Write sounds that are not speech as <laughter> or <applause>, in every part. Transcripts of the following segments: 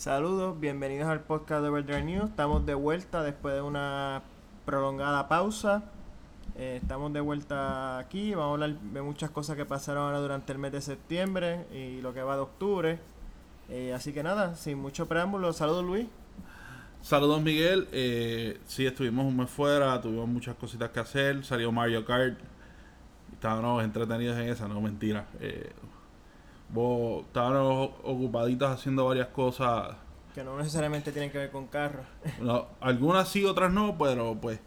Saludos, bienvenidos al podcast de Overdrive News. Estamos de vuelta después de una prolongada pausa. Eh, estamos de vuelta aquí. Vamos a hablar de muchas cosas que pasaron ahora durante el mes de septiembre y lo que va de octubre. Eh, así que nada, sin mucho preámbulo, saludos Luis. Saludos Miguel, eh, sí estuvimos un mes fuera, tuvimos muchas cositas que hacer, salió Mario Kart, estábamos entretenidos en esa, no mentira. Vos, estábamos ocupaditos haciendo varias cosas. Que no necesariamente tienen que ver con carros. <laughs> No, algunas sí, otras no, pero pues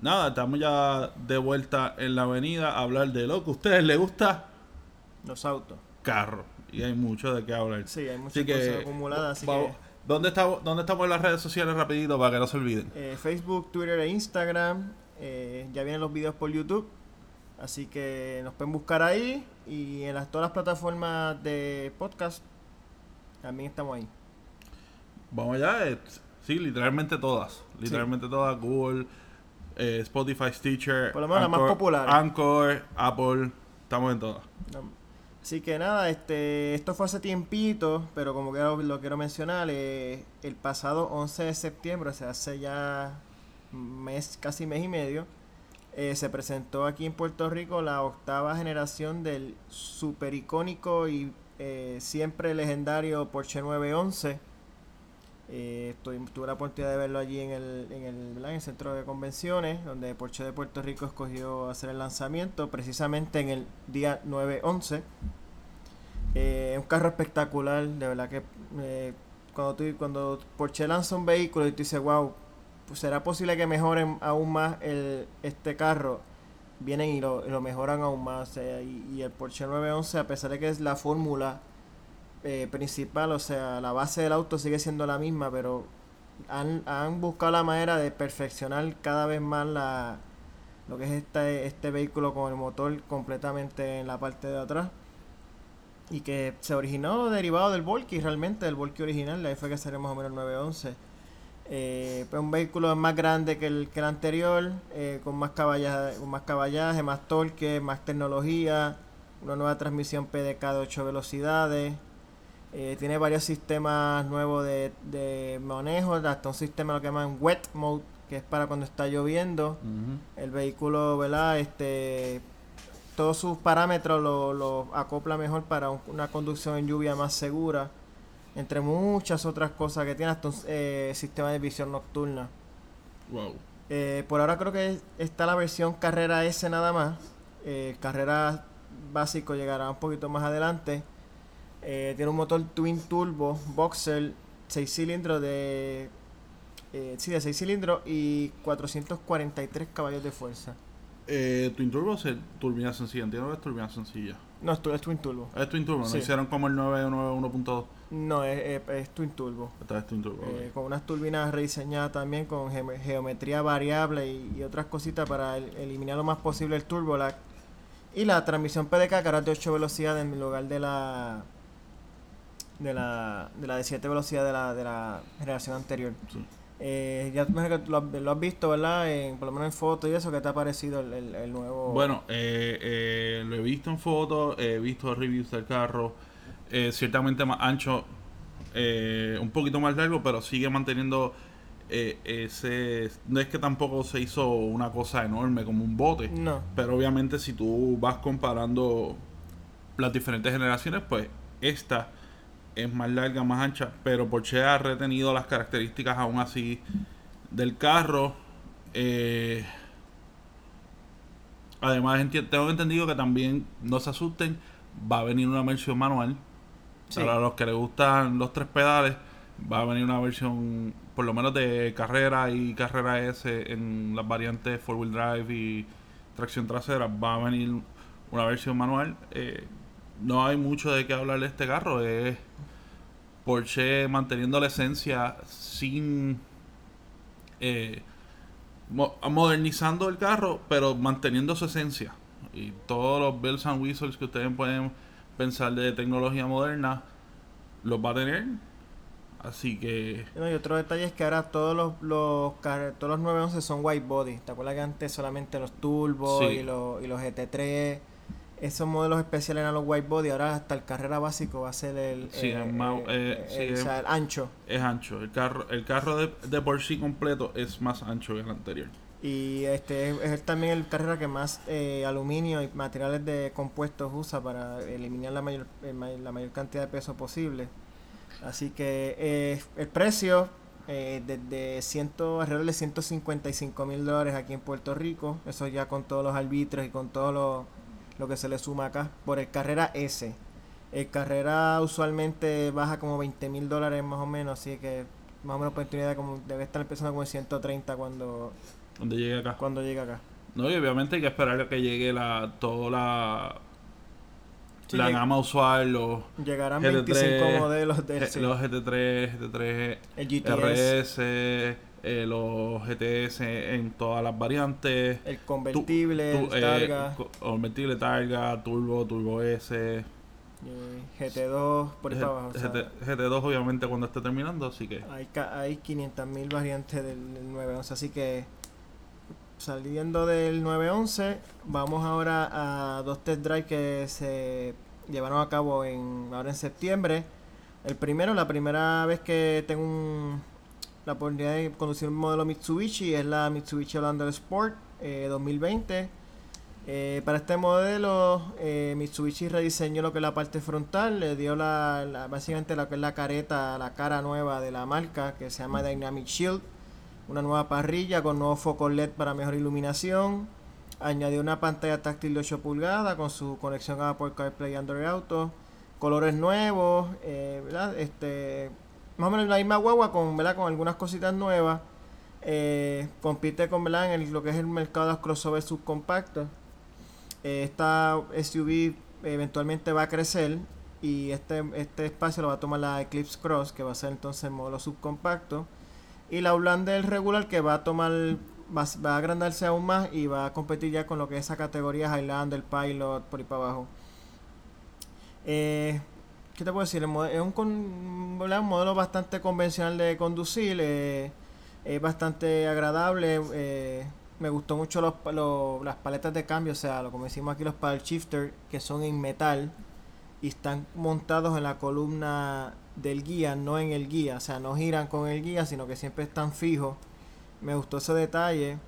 nada, estamos ya de vuelta en la avenida a hablar de lo que a ustedes les gusta. Los autos. Carro. Y hay mucho de qué hablar. Sí, hay muchas Así que, cosas acumuladas, así vamos- que... ¿dónde, estamos, ¿Dónde estamos en las redes sociales rapidito para que no se olviden? Eh, Facebook, Twitter e Instagram. eh, ya vienen los videos por YouTube. Así que nos pueden buscar ahí. Y en las, todas las plataformas de podcast también estamos ahí. Vamos allá, sí, literalmente todas. Literalmente todas, Google, eh, Spotify, Stitcher, Por lo menos las más Anchor- populares. Anchor, Apple, estamos en todas. Así que nada, este, esto fue hace tiempito, pero como que lo, lo quiero mencionar, eh, el pasado 11 de septiembre, o sea, hace ya mes, casi mes y medio, eh, se presentó aquí en Puerto Rico la octava generación del super icónico y eh, siempre legendario Porsche 911. Eh, estoy- tuve la oportunidad de verlo allí en el, en, el, en el centro de convenciones, donde Porsche de Puerto Rico escogió hacer el lanzamiento, precisamente en el día 9-11. Eh, un carro espectacular, de verdad que cuando, tú, cuando Porsche lanza un vehículo y tú dices, wow, pues será posible que mejoren aún más el, este carro, vienen y lo, lo mejoran aún más. o sea, y, y el Porsche 911, a pesar de que es la fórmula eh, principal, o sea, la base del auto sigue siendo la misma, pero han, han buscado la manera de perfeccionar cada vez más la, lo que es este, este vehículo con el motor completamente en la parte de atrás. Y que se originó derivado del Volky, realmente, del Volky original, de ahí fue que salió más o menos el 911. Eh, pues un vehículo más grande que el, que el anterior, eh, con más caballaje, con más caballaje, más torque, más tecnología, una nueva transmisión PDK de 8 velocidades, eh, tiene varios sistemas nuevos de, de manejo, hasta un sistema lo que llaman wet mode, que es para cuando está lloviendo. El vehículo, ¿verdad? Este, todos sus parámetros lo, lo acopla mejor para un- una conducción en lluvia más segura. Entre muchas otras cosas que tiene hasta un eh, sistema de visión nocturna. Wow. Eh, por ahora creo que está la versión carrera S nada más. Eh, carrera básico llegará un poquito más adelante. Eh, tiene un motor twin turbo boxer 6 cilindros de sí, de 6 cilindros y 443 caballos de fuerza. Eh, Twin Turbo es turbina sencilla, entiendo que es turbina sencilla. No, es, twin turbo. Es Twin Turbo, Sí. no hicieron como el 991.2. No, es, es- es twin turbo. Esta es Twin Turbo. Eh, con unas turbinas rediseñadas también con geometría variable y, y otras cositas para el- eliminar lo más posible el turbo lag. Y la transmisión PDK que de 8 velocidades en lugar de la de la de la de 7 velocidades de la, de la generación anterior. Sí. Eh, ya lo, has- lo has visto, ¿verdad? En, por lo menos en fotos y eso, ¿qué te ha parecido el, el- el nuevo? Bueno, eh, eh, lo he visto en fotos, he visto reviews del carro, eh, ciertamente más ancho, eh, un poquito más largo, pero sigue manteniendo eh, ese... No es que tampoco se hizo una cosa enorme como un bote, No, pero obviamente si tú vas comparando las diferentes generaciones, pues esta es más larga, más ancha, pero Porsche ha retenido las características aún así del carro. Eh, además, tengo entendido que también, no se asusten, va a venir una versión manual. Sí. Para los que les gustan los tres pedales, va a venir una versión, por lo menos de carrera y carrera S en las variantes four wheel drive y tracción trasera. Va a venir una versión manual. Eh, no hay mucho de qué hablar de este carro. Es Porsche manteniendo la esencia sin eh, mo- modernizando el carro, pero manteniendo su esencia. Y todos los bells and whistles que ustedes pueden pensar de tecnología moderna, los va a tener. Así que No, y otro detalle es que ahora todos los, los todos los 911 son white body. ¿Te acuerdas que antes solamente los turbos Sí. y, los, y los GT3 esos modelos especiales eran los white body, ahora hasta el carrera básico va a ser el, Sí, es más- eh, sí, el- o es- sea, el ancho. Es ancho. El carro, el carro de, de por sí completo es más ancho que el anterior. Y este es, es también el carrera que más eh, aluminio y materiales de compuestos usa para eliminar la mayor, ma- la mayor cantidad de peso posible. Así que eh, el precio eh, desde ciento, alrededor de 155 mil dólares aquí en Puerto Rico, eso ya con todos los arbitrios y con todo lo, lo que se le suma acá, por el carrera S. El carrera usualmente baja como 20 mil dólares más o menos, así que más o menos por oportunidad como debe estar empezando como en 130 cuando Donde llegue acá. cuando llega acá. No, y obviamente hay que esperar a que llegue la toda la, Sí, la gama usual, los, Llegarán GT3, 25 modelos del G- sí, los GT3, GT3, el GTS, RS, eh, los GTS en todas las variantes. el convertible, Tu- el eh, Targa, co- convertible Targa, Turbo, Turbo S. eh, GT2, por ahí para abajo. o sea, GT, GT2 obviamente cuando esté terminando, así que hay, hay 500.000 variantes del, del 911, así que saliendo del 911, vamos ahora a dos test drive que se llevaron a cabo en ahora en septiembre. El primero, la primera vez que tengo un- la oportunidad de conducir un modelo Mitsubishi es la Mitsubishi Outlander Sport eh, 2020. Eh, para este modelo, eh, Mitsubishi rediseñó lo que es la parte frontal, le dio la, la- básicamente lo que es la careta, la cara nueva de la marca que se llama Dynamic Shield, una nueva parrilla con nuevos focos LED para mejor iluminación, añadió una pantalla táctil de 8 pulgadas con su conexión a Apple CarPlay y Android Auto, colores nuevos, eh. Este, más o menos la misma guagua con, algunas cositas nuevas. Eh, compite con el- lo que es el mercado de los crossovers subcompactos. Eh, esta SUV eventualmente va a crecer y este, este espacio lo va a tomar la Eclipse Cross, que va a ser entonces el modelo subcompacto. Y la Outlander regular que va a tomar, va, va a agrandarse aún más y va a competir ya con lo que es esa categoría Highlander, Pilot, por ahí para abajo. Eh, ¿Qué te puedo decir? El es un, modelo bastante convencional de conducir, eh, es bastante agradable. eh, me gustó mucho los, las paletas de cambio, o sea, lo como decimos aquí, los paddle shifter, que son en metal y están montados en la columna del guía, no en el guía, o sea, no giran con el guía, sino que siempre están fijos. Me gustó ese detalle.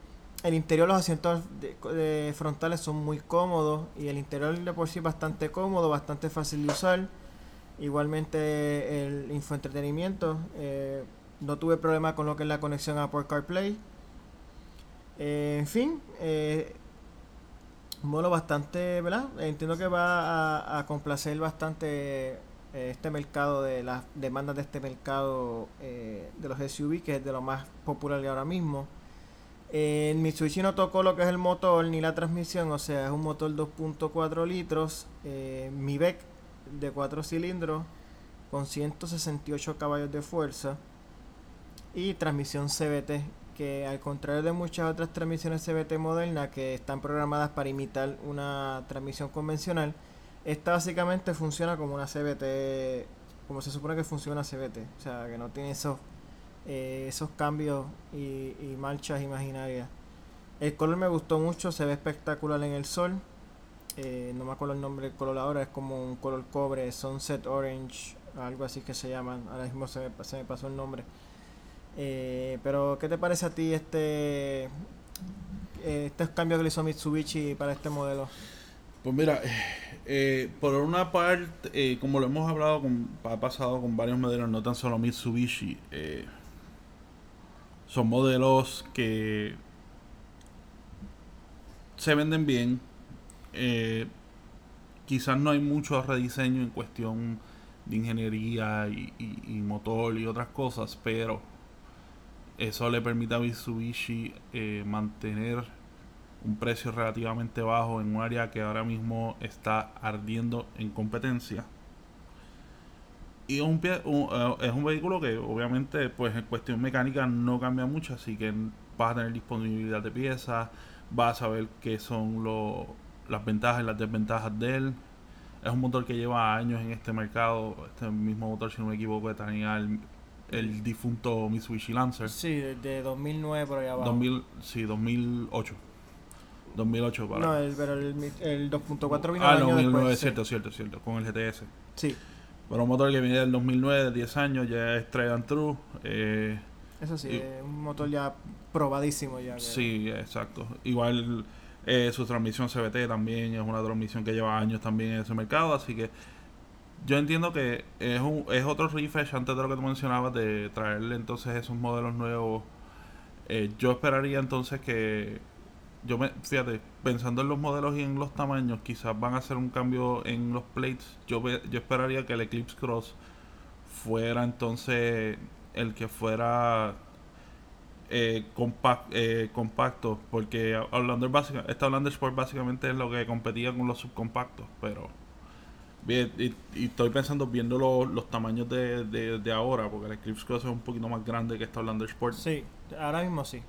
El interior, los asientos de- frontales son muy cómodos y el interior de por sí bastante cómodo, bastante fácil de usar. Igualmente el infoentretenimiento, eh, no tuve problema con lo que es la conexión a Apple CarPlay. Eh, en fin, eh, bastante, ¿verdad? Entiendo que va a, complacer bastante este mercado de las demandas de este mercado eh, de los SUV, que es de lo más popular ahora mismo. En Mitsubishi no tocó lo que es el motor ni la transmisión, o sea, es un motor 2.4 litros, eh, MIVEC de 4 cilindros con 168 caballos de fuerza y transmisión CVT, que al contrario de muchas otras transmisiones CVT modernas que están programadas para imitar una transmisión convencional, esta básicamente funciona como una CVT, como se supone que funciona CVT, o sea, que no tiene esos eh, esos cambios y, marchas imaginarias. El color me gustó mucho, se ve espectacular en el sol. Eh, no me acuerdo el nombre del color ahora, es como un color cobre, Sunset Orange, algo así que se llaman. Ahora mismo se me, pasó el nombre. Eh, pero, ¿qué te parece a ti este estos cambios que le hizo Mitsubishi para este modelo? Pues mira, eh, por una parte, eh, como lo hemos hablado, con, ha pasado con varios modelos, no tan solo Mitsubishi, eh, son modelos que se venden bien. quizás no hay mucho rediseño en cuestión de ingeniería y, motor y otras cosas, pero eso le permite a Mitsubishi mantener un precio relativamente bajo en un área que ahora mismo está ardiendo en competencia. Y es un, pie- un, eh, es un vehículo que obviamente pues en cuestión mecánica no cambia mucho, así que vas a tener disponibilidad de piezas, vas a saber qué son lo- las ventajas y las desventajas de él. Es un motor que lleva años en este mercado, este mismo motor si no me equivoco tenía el, el difunto Mitsubishi Lancer. Sí, desde 2009 por allá abajo. 2000, sí, 2008. 2008 para. No, el, pero el, el 2.4 vino ah, al no, año 2009, después. sí. cierto, cierto, cierto, con el GTS. Sí, Pero un motor que viene del 2009, 10 años, ya es tried and true. Eh, eso sí, Y- es un motor ya probadísimo ya. que- sí, exacto. Igual eh, su transmisión CBT también es una transmisión que lleva años también en ese mercado, así que yo entiendo que es, un, es otro refresh antes de lo que tú mencionabas de traerle entonces esos modelos nuevos. Eh, yo esperaría entonces que yo me fíjate pensando en los modelos y en los tamaños quizás van a hacer un cambio en los plates yo yo esperaría que el Eclipse Cross fuera entonces el que fuera eh, compac- eh, compacto porque Outlander básica esta Outlander Sport básicamente es lo que competía con los subcompactos pero bien y, estoy pensando viendo lo- los tamaños de, de, de ahora porque el Eclipse Cross es un poquito más grande que esta Outlander Sport Sí, ahora mismo sí.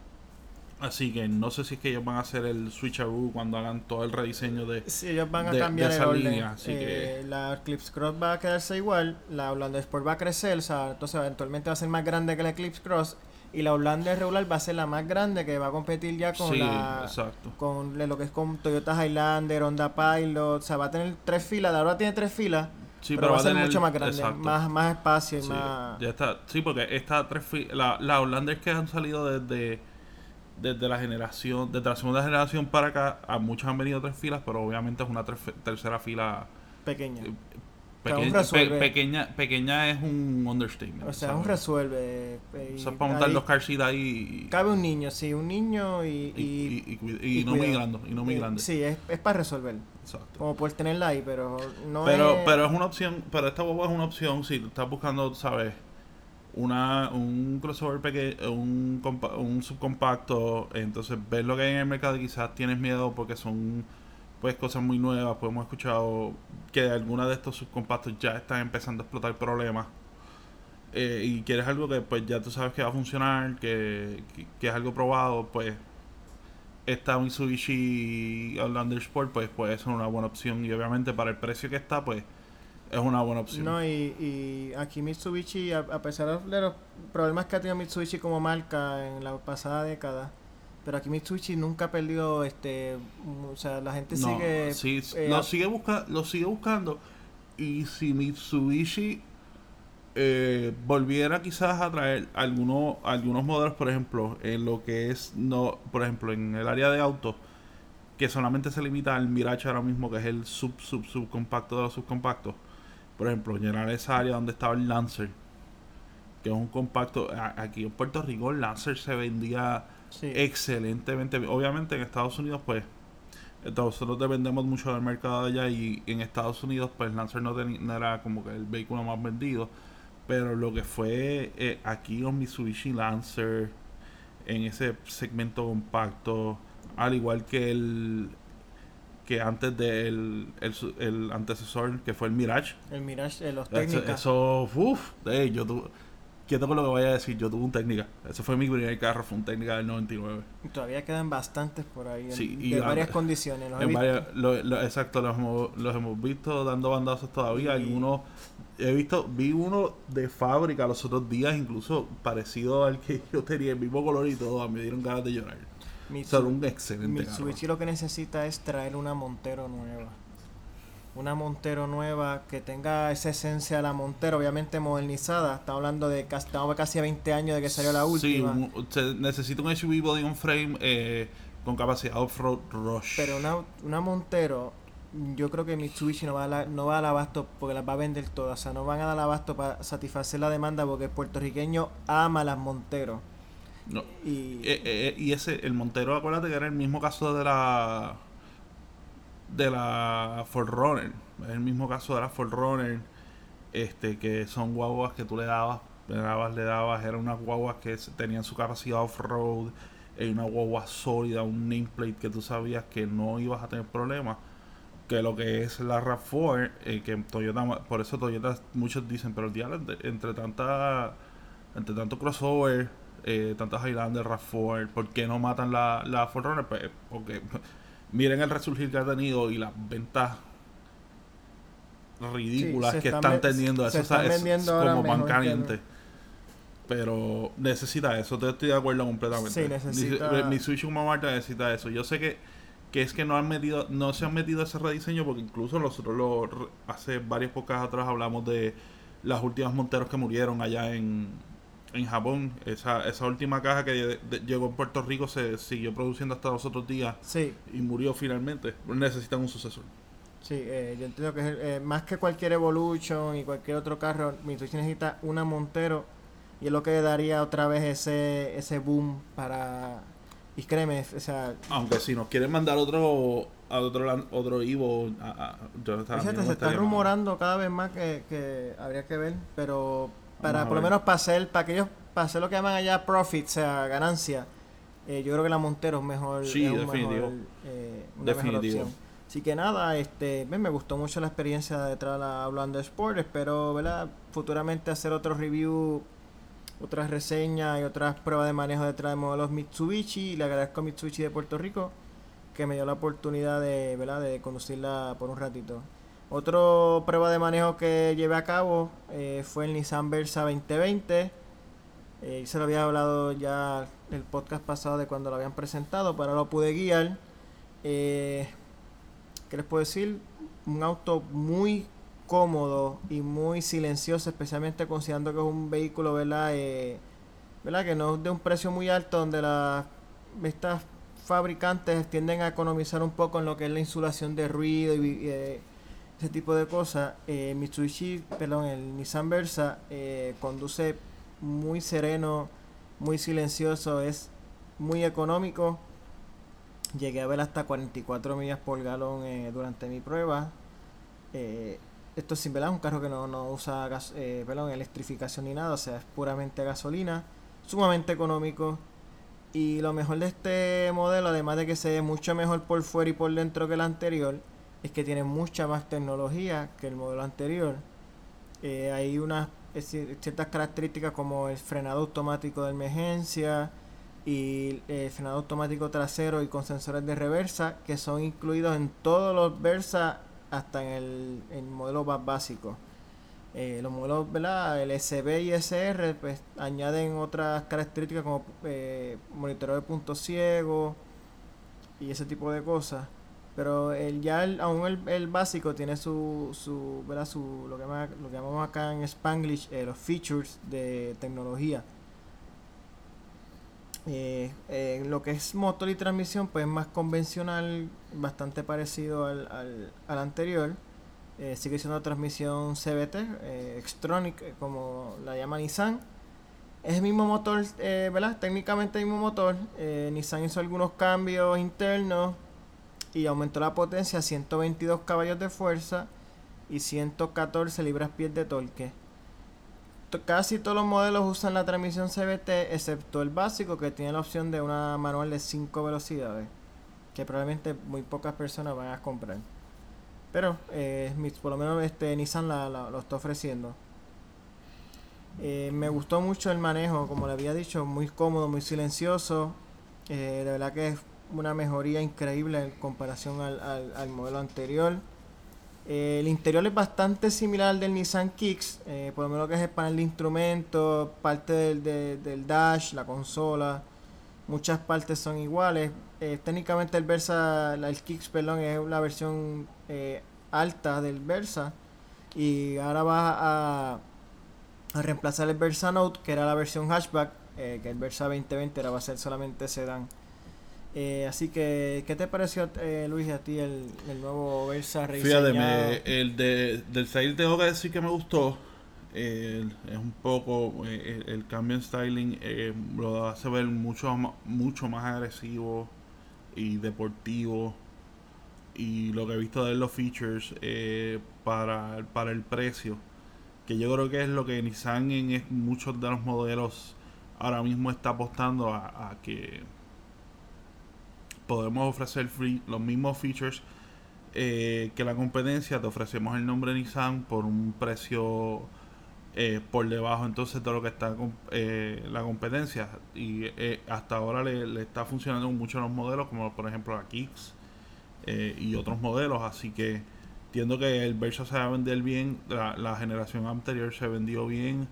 Así que no sé si es que ellos van a hacer el switcheroo cuando hagan todo el rediseño de... Sí, ellos van a de- de cambiar esa el orden. línea, así Eh, La Eclipse Cross va a quedarse igual, la Outlander Sport va a crecer, o sea, entonces eventualmente va a ser más grande que la Eclipse Cross y la Outlander regular va a ser la más grande que va a competir ya con sí, la exacto. con lo que es con Toyota Highlander, Honda Pilot, o sea, va a tener tres filas, ahora tiene tres filas, Sí, pero, va a ser tener- mucho más grande, exacto. más, más espacio y Sí, más... ya está. Sí, porque esta tres fi- la, la Outlander que han salido desde desde la generación, desde la segunda generación para acá, a muchos han venido tres filas, pero obviamente es una tercera fila pequeña. eh, pequeña, pe- pequeña, pequeña es un understatement. O sea, ¿sabes? un resuelve. eh, O sea, para montar los car ahí y, Cabe un niño, sí, un niño y... y, y, no muy grande, y no muy eh, grande. Sí, es, es para resolver. Exacto. Como por tenerla ahí, pero no pero, es... pero es una opción, pero esta boba es una opción si estás buscando, sabes, una, un crossover pequeño, un, un subcompacto, entonces ves lo que hay en el mercado y quizás tienes miedo porque son pues cosas muy nuevas, pues hemos escuchado que algunas de estos subcompactos ya están empezando a explotar problemas. Eh, y quieres algo que pues ya tú sabes que va a funcionar, que, que, que es algo probado, pues esta Mitsubishi Outlander Sport pues puede ser una buena opción y obviamente para el precio que está pues es una buena opción. No, y, y aquí Mitsubishi, a, a pesar de los problemas que ha tenido Mitsubishi como marca en la pasada década, pero aquí Mitsubishi nunca ha perdido, este, o sea, la gente No, sigue... sí, eh, lo, sigue busca, lo sigue buscando. Y si Mitsubishi eh, volviera quizás a traer algunos, algunos modelos, por ejemplo, en lo que es, no por ejemplo, en el área de autos, que solamente se limita al Mirage ahora mismo, que es el sub, sub, subcompacto de los subcompactos. Por ejemplo, llenar esa área donde estaba el Lancer, que es un compacto. Aquí en Puerto Rico, el Lancer se vendía sí. excelentemente. Obviamente en Estados Unidos, pues, nosotros dependemos mucho del mercado de allá y en Estados Unidos, pues, Lancer no, era como que el vehículo más vendido. Pero lo que fue eh, aquí los Mitsubishi Lancer, en ese segmento compacto, al igual que el que antes del el, su- el antecesor que fue el Mirage El Mirage, los eso, técnicas. eso uff, yo tuve quieto con lo que vaya a decir yo tuve un técnica ese fue mi primer carro fue un técnica del 99 Todavía quedan bastantes por ahí, en- Sí, y de varias condiciones. los En varias- lo- lo- exacto, los hemos, los hemos visto dando bandazos todavía. Y- Algunos, he visto, vi uno de fábrica los otros días, incluso parecido al que <laughs> yo tenía, el mismo color y todo, me dieron ganas de llorar. Mitsu- Son un excelente Mitsubishi lo que necesita es traer una Montero nueva. Una Montero nueva que tenga esa esencia de la Montero, obviamente modernizada. Estamos hablando de casi, estamos casi a 20 años de que salió la última. Sí, se necesita un SUV body on frame eh, con capacidad off-road rush. Pero una, una Montero, yo creo que Mitsubishi no va, a la- no va al abasto porque las va a vender todas. O sea, no van a dar abasto para satisfacer la demanda porque el puertorriqueño ama las Montero. No. Y Eh, eh, y ese, el Montero, acuérdate que era el mismo caso de la de la Ford Runner. Es el mismo caso de la Ford Runner. Este, que son guaguas que tú le dabas, le dabas, le dabas, eran unas guaguas que tenían su capacidad off-road, eh, una guagua sólida, un nameplate que tú sabías que no ibas a tener problemas. Que lo que es la RAV4, eh, que Toyota, por eso Toyota, muchos dicen, pero el día entre, entre tanta, entre tanto crossover, eh, tantas Highlander, RAV4, ¿por qué no matan la, la Forerunner? Pues porque <laughs> miren el resurgir que ha tenido y las ventas ridículas Sí, que están teniendo. Eso están es como pan caliente. Pero necesita eso, te estoy de acuerdo completamente. Sí, necesita- Mi, mi Switch marca necesita eso. Yo sé que que es que no han metido, no se han metido ese rediseño porque incluso nosotros lo, hace varias pocas atrás hablamos de las últimas monteros que murieron allá en, en Japón. Esa, esa última caja que llegó en Puerto Rico se siguió produciendo hasta los otros días sí. y murió finalmente. Necesitan un sucesor. Sí, eh, yo entiendo que eh, más que cualquier Evolution y cualquier otro carro, Mitsubishi necesita una Montero y es lo que daría otra vez ese, ese boom para... Y créeme, o sea... Aunque si nos quieren mandar otro a otro otro Ivo, a, se está rumorando cada vez más que, que habría que ver, pero para por lo menos para hacer, para que ellos, para hacer lo que llaman allá profit, o sea, ganancia, eh, yo creo que la Montero es mejor. Sí, definitivo. Eh, definitivo. Así que nada, este, me gustó mucho la experiencia de traer hablando de Sport. Espero, ¿verdad? Futuramente hacer otro review, otras reseñas y otras pruebas de manejo detrás de modelos Mitsubishi. Le agradezco a Mitsubishi de Puerto Rico que me dio la oportunidad de, ¿verdad? de conducirla por un ratito. Otra prueba de manejo que llevé a cabo eh, fue el Nissan Versa 2020. Eh, se lo había hablado ya el podcast pasado de cuando lo habían presentado, pero lo pude guiar. Eh, ¿Qué les puedo decir? Un auto muy cómodo y muy silencioso, especialmente considerando que es un vehículo, ¿verdad? ¿verdad? Que no es de un precio muy alto, donde las estas fabricantes tienden a economizar un poco en lo que es la insulación de ruido y, ese tipo de cosas. Eh, Mitsubishi, perdón, el Nissan Versa eh, conduce muy sereno, muy silencioso, es muy económico. Llegué a ver hasta 44 millas por galón eh, durante mi prueba. esto es sin un carro que no, no usa perdón, electrificación ni nada, o sea, es puramente gasolina, sumamente económico. Y lo mejor de este modelo, además de que se ve mucho mejor por fuera y por dentro que el anterior, es que tiene mucha más tecnología que el modelo anterior. Eh, hay unas ciertas características como el frenado automático de emergencia y el eh, frenado automático trasero y con sensores de reversa que son incluidos en todos los Versa hasta en el, modelo más básico. Eh, los modelos, ¿verdad? El SB y SR pues añaden otras características como monitoreo de puntos ciegos y ese tipo de cosas. Pero el, ya el, aún el, el, básico tiene su, su, ¿verdad? su lo, que lo llamamos acá en Spanglish eh, los features de tecnología. Eh, eh, lo que es motor y transmisión, pues es más convencional, bastante parecido al, al, al anterior. Sigue siendo transmisión CBT, eh, Xtronic, como la llama Nissan. Es el mismo motor, ¿verdad? Técnicamente el mismo motor. Nissan hizo algunos cambios internos y aumentó la potencia a 122 caballos de fuerza y 114 libras-pies de torque. Casi todos los modelos usan la transmisión CVT, excepto el básico que tiene la opción de una manual de 5 velocidades, que probablemente muy pocas personas van a comprar. Pero eh, por lo menos este Nissan la, lo está ofreciendo. Eh, me gustó mucho el manejo, como le había dicho, muy cómodo, muy silencioso. Eh, de verdad que una mejoría increíble en comparación al, modelo anterior. Eh, el interior es bastante similar al del Nissan Kicks, eh, por lo menos que es el panel de instrumentos, parte del, dash, la consola, muchas partes son iguales. Eh, técnicamente el Versa, el Kicks, es la versión alta del Versa y ahora va a, a reemplazar el Versa Note, que era la versión hatchback, que el Versa 2020 era va a ser solamente sedán. Eh, así que, ¿qué te pareció, eh, Luis, a ti el, nuevo Versa Fíjate, el de, del style tengo que decir que me gustó. es un poco eh, el, cambio en styling lo hace ver mucho, mucho más agresivo y deportivo. Y lo que he visto de los features para, para el precio, que yo creo que es lo que Nissan en muchos de los modelos ahora mismo está apostando a que podemos ofrecer free, los mismos features eh, que la competencia. Te ofrecemos el nombre Nissan por un precio eh, por debajo entonces de lo que está eh, la competencia. Y hasta ahora le, está funcionando mucho los modelos, como por ejemplo la Kicks y otros modelos. Así que entiendo que el Versa se va a vender bien. La, la generación anterior se vendió bien.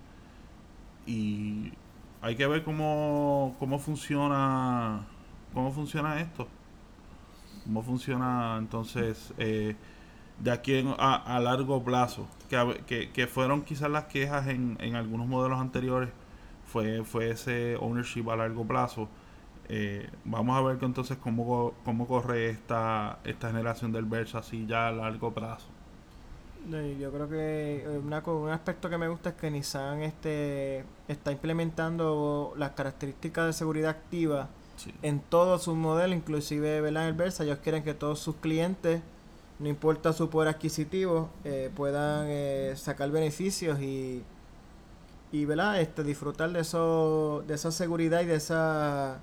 Y hay que ver cómo, cómo funciona ¿Cómo funciona esto? cómo funciona entonces eh, de aquí a, a, largo plazo, que, que, que, fueron quizás las quejas en, en algunos modelos anteriores, fue, fue ese ownership a largo plazo. Eh, vamos a ver que entonces cómo, cómo corre esta, esta generación del Versa así ya a largo plazo. Yo creo que eh, una, un aspecto que me gusta es que Nissan este, está implementando las características de seguridad activa en todos sus modelos, inclusive el Versa. Ellos quieren que todos sus clientes, no importa su poder adquisitivo, eh, puedan eh, sacar beneficios y, y Este, disfrutar de, eso, de esa seguridad y de esa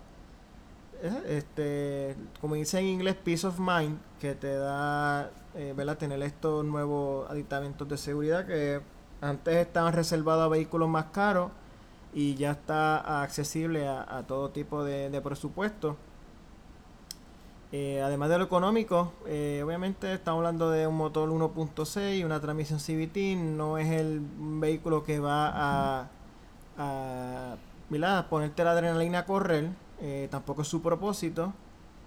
este, como dice en inglés, peace of mind, que te da, eh, Tener estos nuevos aditamentos de seguridad que antes estaban reservados a vehículos más caros y ya está accesible a, todo tipo de, presupuesto. Eh, además de lo económico, eh, obviamente estamos hablando de un motor 1.6 y una transmisión CVT, no es el vehículo que va a, a ponerte la adrenalina a correr, eh, tampoco es su propósito.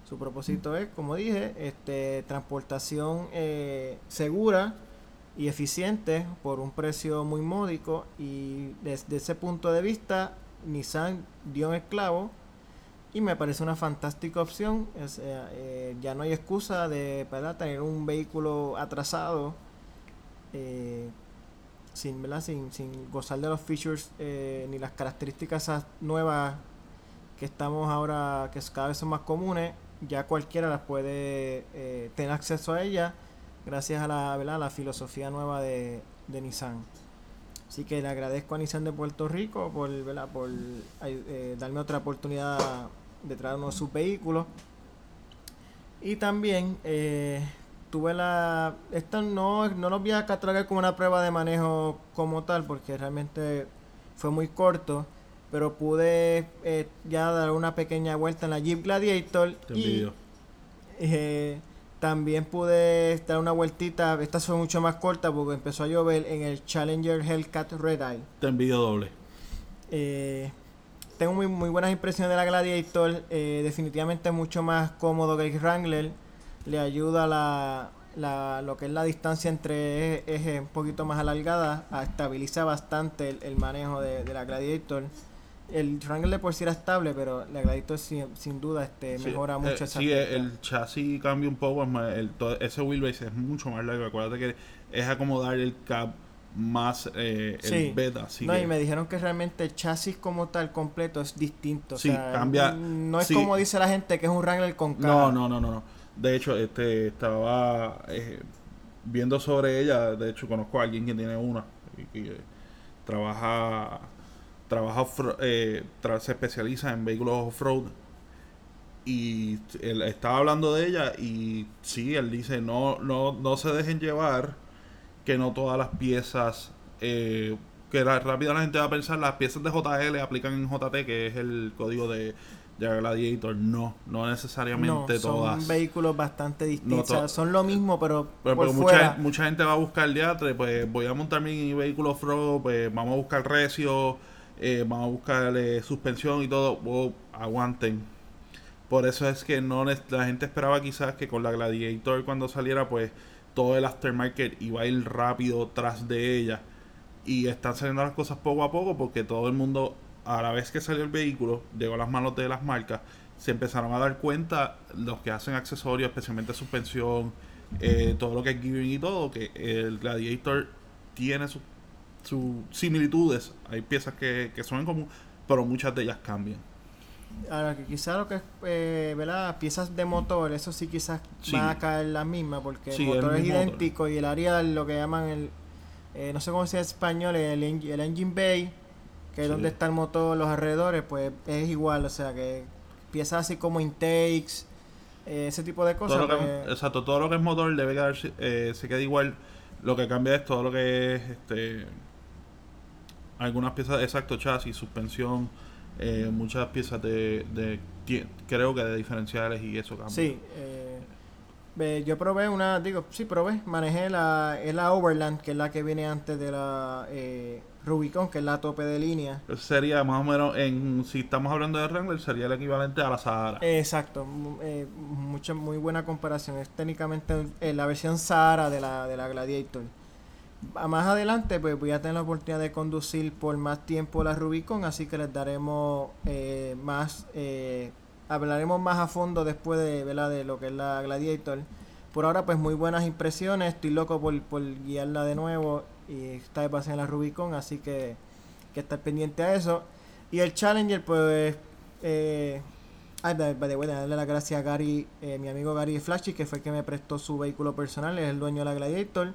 Su propósito es, como dije, este, transportación segura y eficiente por un precio muy módico. Y desde ese punto de vista, Nissan dio un esclavo y me parece una fantástica opción. Eh, ya no hay excusa de tener un vehículo atrasado sin, sin, sin gozar de los features ni las características nuevas que estamos ahora, que cada vez son más comunes, ya cualquiera las puede eh, tener acceso a ellas gracias a la, la filosofía nueva de, Nissan. Así que le agradezco a Nissan de Puerto Rico por, por eh, darme otra oportunidad de traer uno de sus vehículos. Y también eh, tuve la... Esto no, no lo voy a catalogar como una prueba de manejo como tal, porque realmente fue muy corto pero pude eh, ya dar una pequeña vuelta en la Jeep Gladiator y eh, también pude dar una vueltita, esta fue mucho más corta porque empezó a llover en el Challenger Hellcat Red Eye. Te doble. Eh, tengo muy, muy buenas impresiones de la Gladiator, definitivamente mucho más cómodo que el Wrangler, le ayuda la, la, lo que es la distancia entre ejes un poquito más alargada, estabiliza bastante el, manejo de, de la Gladiator el Wrangler por sí era estable, pero la Gladiator sin, sin duda este, mejora mucho eh, Sí, el chasis cambia un poco, el, ese wheelbase es mucho más largo. Acuérdate que es acomodar el cab más eh, el beta. no, y me dijeron que realmente el chasis como tal completo es distinto. Sí, cambia. No es como dice la gente que es un Wrangler con cab. No, no, no, no. De hecho, este estaba eh, viendo sobre ella. De hecho, conozco a alguien que tiene una y, y trabaja trabaja, eh, se especializa en vehículos off-road. Y él estaba hablando de ella y sí, él dice, no, no, no se dejen llevar, que no todas las piezas, eh, que la, rápido la gente va a pensar, las piezas de JL aplican en JT, que es el código de, Gladiator. No, no necesariamente todas. Son vehículos bastante distintos. son lo mismo, pero, por Mucha, mucha, gente va a buscar el diatre, pues voy a montar mi vehículo off-road, pues vamos a buscar recio eh, vamos a buscar suspensión y todo, aguanten. Por eso es que no la gente esperaba quizás que con la Gladiator cuando saliera pues todo el aftermarket iba a ir rápido tras de ella. Y están saliendo las cosas poco a poco porque todo el mundo, a la vez que salió el vehículo, llegó a las manos de las marcas, se empezaron a dar cuenta los que hacen accesorios, especialmente suspensión, eh, todo lo que es giving y todo, que el Gladiator tiene sus sus similitudes. Hay piezas que, que son en común, pero muchas de ellas cambian. Ahora, que quizás lo que es, eh, ¿verdad? Piezas de motor, eso sí quizás va a caer la misma, porque el motor es idéntico y el área, lo que llaman el, eh, no sé cómo se llama en español, el, el engine bay, que es donde está el motor, los alrededores, pues es igual, o sea que piezas así como intakes, eh, ese tipo de cosas. Todo pues exacto, todo lo que es motor debe quedar, eh, se queda igual. Lo que cambia es todo lo que es este algunas piezas, exacto, chasis, suspensión, eh, muchas piezas de, de, creo que de diferenciales y eso cambia. Sí, eh, yo probé una, digo, sí probé, manejé la, es la Overland, que es la que viene antes de la, eh, Rubicon, que es la tope de línea. Sería más o menos, en si estamos hablando de Wrangler, sería el equivalente a la Sahara. Exacto, eh, mucha, muy buena comparación. Es técnicamente eh, la versión Sahara de la, de la Gladiator. Más adelante, pues voy a tener la oportunidad de conducir por más tiempo la Rubicon, así que les daremos eh, más, eh, hablaremos más a fondo después de, ¿verdad? de lo que es la Gladiator. Por ahora, pues muy buenas impresiones. Estoy loco por, por guiarla de nuevo y va a ser en la Rubicon, así que que estar pendiente a eso. Y el Challenger, pues. Eh, by- by the way, darle las gracias a Gary, eh, mi amigo Gary Flashy, que fue el que me prestó su vehículo personal, es el dueño de la Gladiator.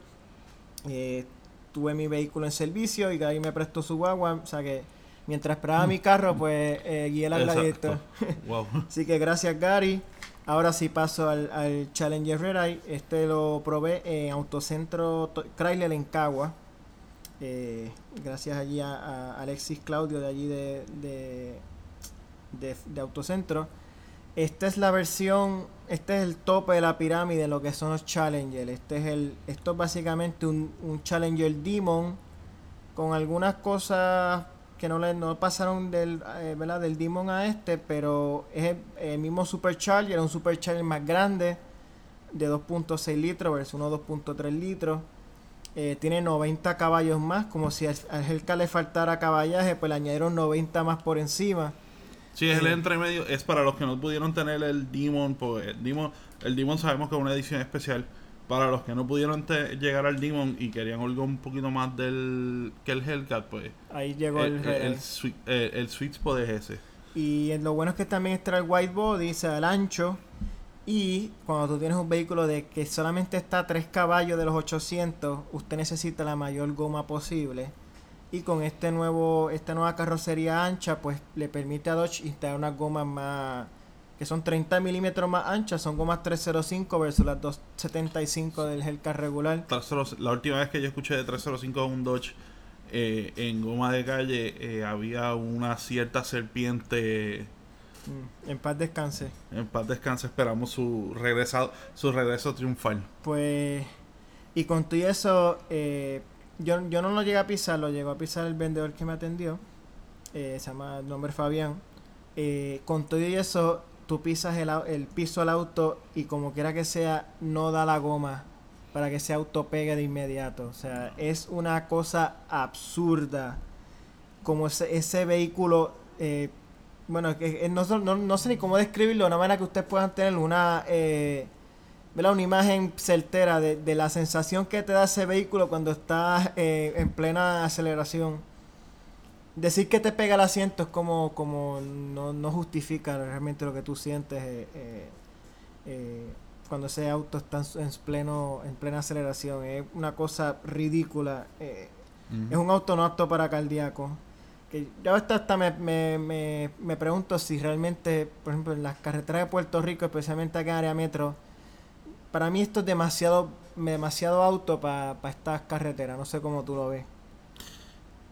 Eh, tuve mi vehículo en servicio y Gary me prestó su guagua, o sea que mientras esperaba mi carro, pues eh, guié la Gladiator. <laughs> Wow. <laughs> Así que gracias Gary. Ahora sí paso al, al Challenger Red. Este lo probé en Autocentro To- Chrysler en Cagua. Eh, gracias allí a, a Alexis Claudio de allí de, de, de- de Autocentro. Esta es la versión, este es el tope de la pirámide de lo que son los Challenger. Este es el, esto es básicamente un, un Challenger Demon con algunas cosas que no le no pasaron del, eh, del Demon a este, pero es el, el mismo Supercharger, un Supercharger más grande de 2.6 litros versus uno 2.3 litros. Eh, tiene 90 caballos más, como si al, Hellcat le faltara caballaje, pues le añadieron 90 más por encima. Sí, es el Eh. entremedio. Es para los que no pudieron tener el Demon. Pues el Demon, el Demon sabemos que es una edición especial. Para los que no pudieron te- llegar al Demon y querían algo un poquito más del que el Hellcat, pues Ahí llegó el, el, el, el, sweet, el sweet spot es ese. Y lo bueno es que también está el white body, o sea, el ancho. Y cuando tú tienes un vehículo de que solamente está a 3 caballos de los 800, usted necesita la mayor goma posible. Y con este nuevo, esta nueva carrocería ancha, pues le permite a Dodge instalar unas gomas más, que son 30 milímetros más anchas, son gomas 305 versus las 275 del Hellcat regular. 305 La última vez que yo escuché de 305 un Dodge eh, en goma de calle eh, había una cierta serpiente. Mm, en paz descanse. En paz descanse, esperamos su regresado, su regreso triunfal. Pues, y con todo eso, eh, yo, yo no lo llegué a pisar, lo llegó a pisar el vendedor que me atendió, eh, se llama el nombre Fabián. Eh, con todo y eso, tú pisas el, el piso del auto y como quiera que sea, no da la goma para que ese auto pegue de inmediato. O sea, es una cosa absurda como ese, ese vehículo... eh, bueno, que que no, no, no sé ni cómo describirlo, de una manera que ustedes puedan tener una, eh, ¿verdad? una imagen certera de, de la sensación que te da ese vehículo cuando estás eh, en plena aceleración. Decir que te pega el asiento es como, como no, no justifica realmente lo que tú sientes eh, eh, cuando ese auto está en, pleno, en plena aceleración. Es una cosa ridícula. es un auto no apto para cardíaco. Que yo hasta, hasta me, me, me, me pregunto si realmente, por ejemplo, en las carreteras de Puerto Rico, especialmente acá en área metro, para mí esto es demasiado demasiado auto para estas carreteras. No sé cómo tú lo ves.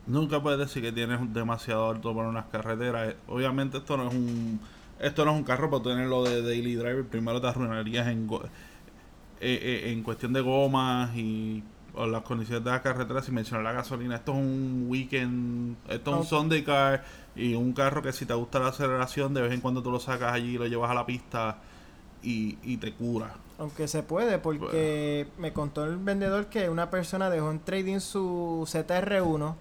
Nunca puedes decir que tienes demasiado alto para unas carreteras. Obviamente esto no es un esto no es un carro para tenerlo de daily driver. Primero te arruinarías en go- eh, eh, en cuestión de gomas y o las condiciones de la carretera sin mencionar la gasolina. Esto es un weekend, esto es un. Sunday car y un carro que si te gusta la aceleración de vez en cuando tú lo sacas allí y lo llevas a la pista y, y te cura. Aunque se puede, porque me contó el vendedor que una persona dejó en trading su ZR1,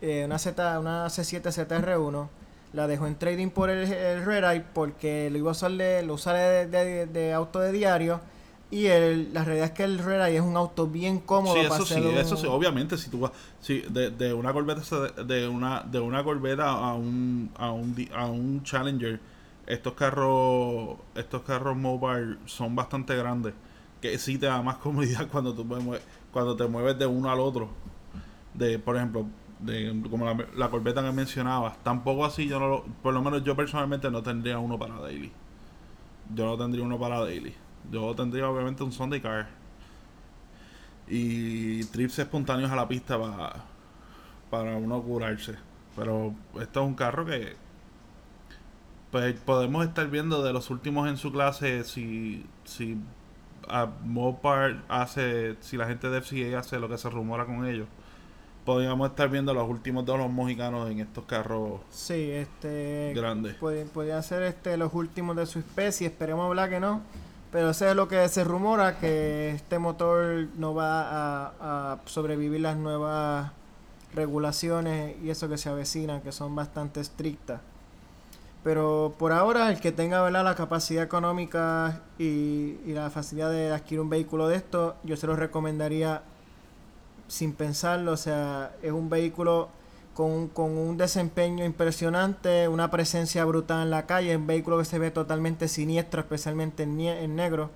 eh, una, Z, una C7 ZR1, la dejó en trading por el, el Red Eye porque lo iba a usar de, lo usa de, de- de auto de diario. Y el, la realidad es que el Red Eye es un auto bien cómodo Sí, para eso sí, hacer un- eso sí, obviamente si tú vas si de, de una corbeta se- de una de una corbeta a un a un a un Challenger, estos carros estos carros mobile son bastante grandes, que sí te da más <laughs> comodidad cuando tú cuando te mueves de uno al otro. De por ejemplo, de como la, la corbeta que mencionabas, tampoco así yo no lo, por lo menos yo personalmente no tendría uno para daily. Yo no tendría uno para daily. Yo tendría obviamente un Sunday car y trips espontáneos a la pista para para uno curarse. Pero esto es un carro que pues podemos estar viendo de los últimos en su clase si si a Mopar hace si la gente de FCA hace lo que se rumora con ellos podríamos estar viendo los últimos de los mojicanos en estos carros Sí, este. grandes. Podrían ser este, los últimos de su especie, esperemos hablar que no. Pero eso es lo que se rumora, que este motor no va a, a sobrevivir las nuevas regulaciones y eso que se avecinan, que son bastante estrictas. Pero por ahora, el que tenga la capacidad económica y, la facilidad de adquirir un vehículo de esto, yo se lo recomendaría sin pensarlo. O sea, es un vehículo con, con un desempeño impresionante, una presencia brutal en la calle, un vehículo que se ve totalmente siniestro, especialmente en negro.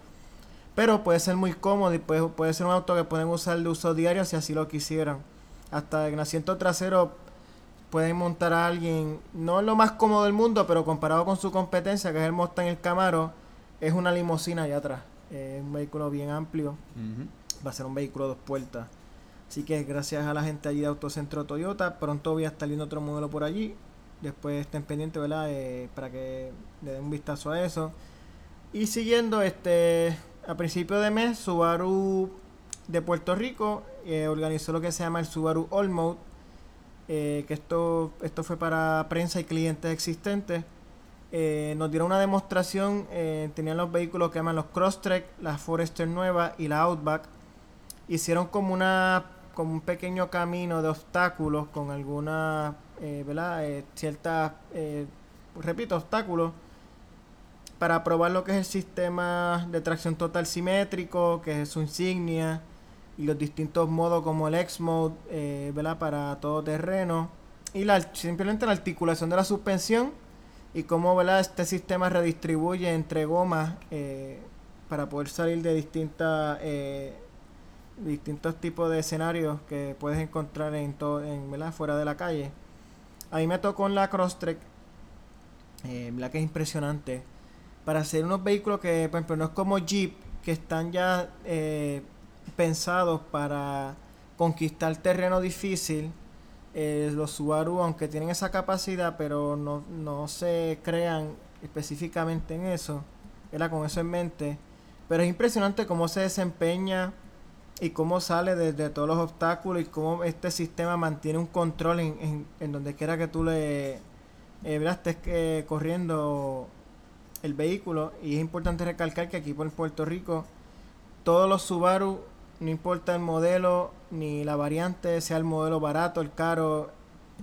Pero puede ser muy cómodo y puede, puede ser un auto que pueden usar de uso diario si así lo quisieran. Hasta en asiento trasero pueden montar a alguien, no es lo más cómodo del mundo, pero comparado con su competencia, que es el Mustang el Camaro, es una limusina allá atrás. Es un vehículo bien amplio, va a ser un vehículo dos puertas. Así que gracias a la gente allí de Autocentro Toyota, pronto voy a estar viendo otro modelo por allí. Después estén pendientes, ¿verdad? Eh, para que le den un vistazo a eso. Y siguiendo, este, a principio de mes, Subaru de Puerto Rico eh, organizó lo que se llama el Subaru All Mode, eh, que esto, esto fue para prensa y clientes existentes. Eh, nos dieron una demostración, eh, tenían los vehículos que llaman los Crosstrek, la Forester nueva y la Outback. Hicieron como una como un pequeño camino de obstáculos con algunas, eh, ¿verdad? Eh, ciertas, eh, repito, obstáculos para probar lo que es el sistema de tracción total simétrico, que es su insignia, y los distintos modos como el X-Mode, eh. Para todo terreno. Y la, simplemente la articulación de la suspensión y cómo ¿verdad? este sistema redistribuye entre gomas eh, para poder salir de distintas eh, distintos tipos de escenarios que puedes encontrar en todo en ¿verdad? fuera de la calle a mí me tocó en la Crosstrek eh, la que es impresionante para hacer unos vehículos que por ejemplo no es como Jeep que están ya eh, pensados para conquistar terreno difícil eh, los Subaru, aunque tienen esa capacidad, pero no, no se crean específicamente en eso, era con eso en mente. Pero es impresionante cómo se desempeña y cómo sale desde todos los obstáculos y cómo este sistema mantiene un control en, en, en donde quiera que tú le eh, ¿verdad? estés eh, corriendo el vehículo. Y es importante recalcar que aquí por Puerto Rico, todos los Subaru no importa el modelo ni la variante, sea el modelo barato, el caro,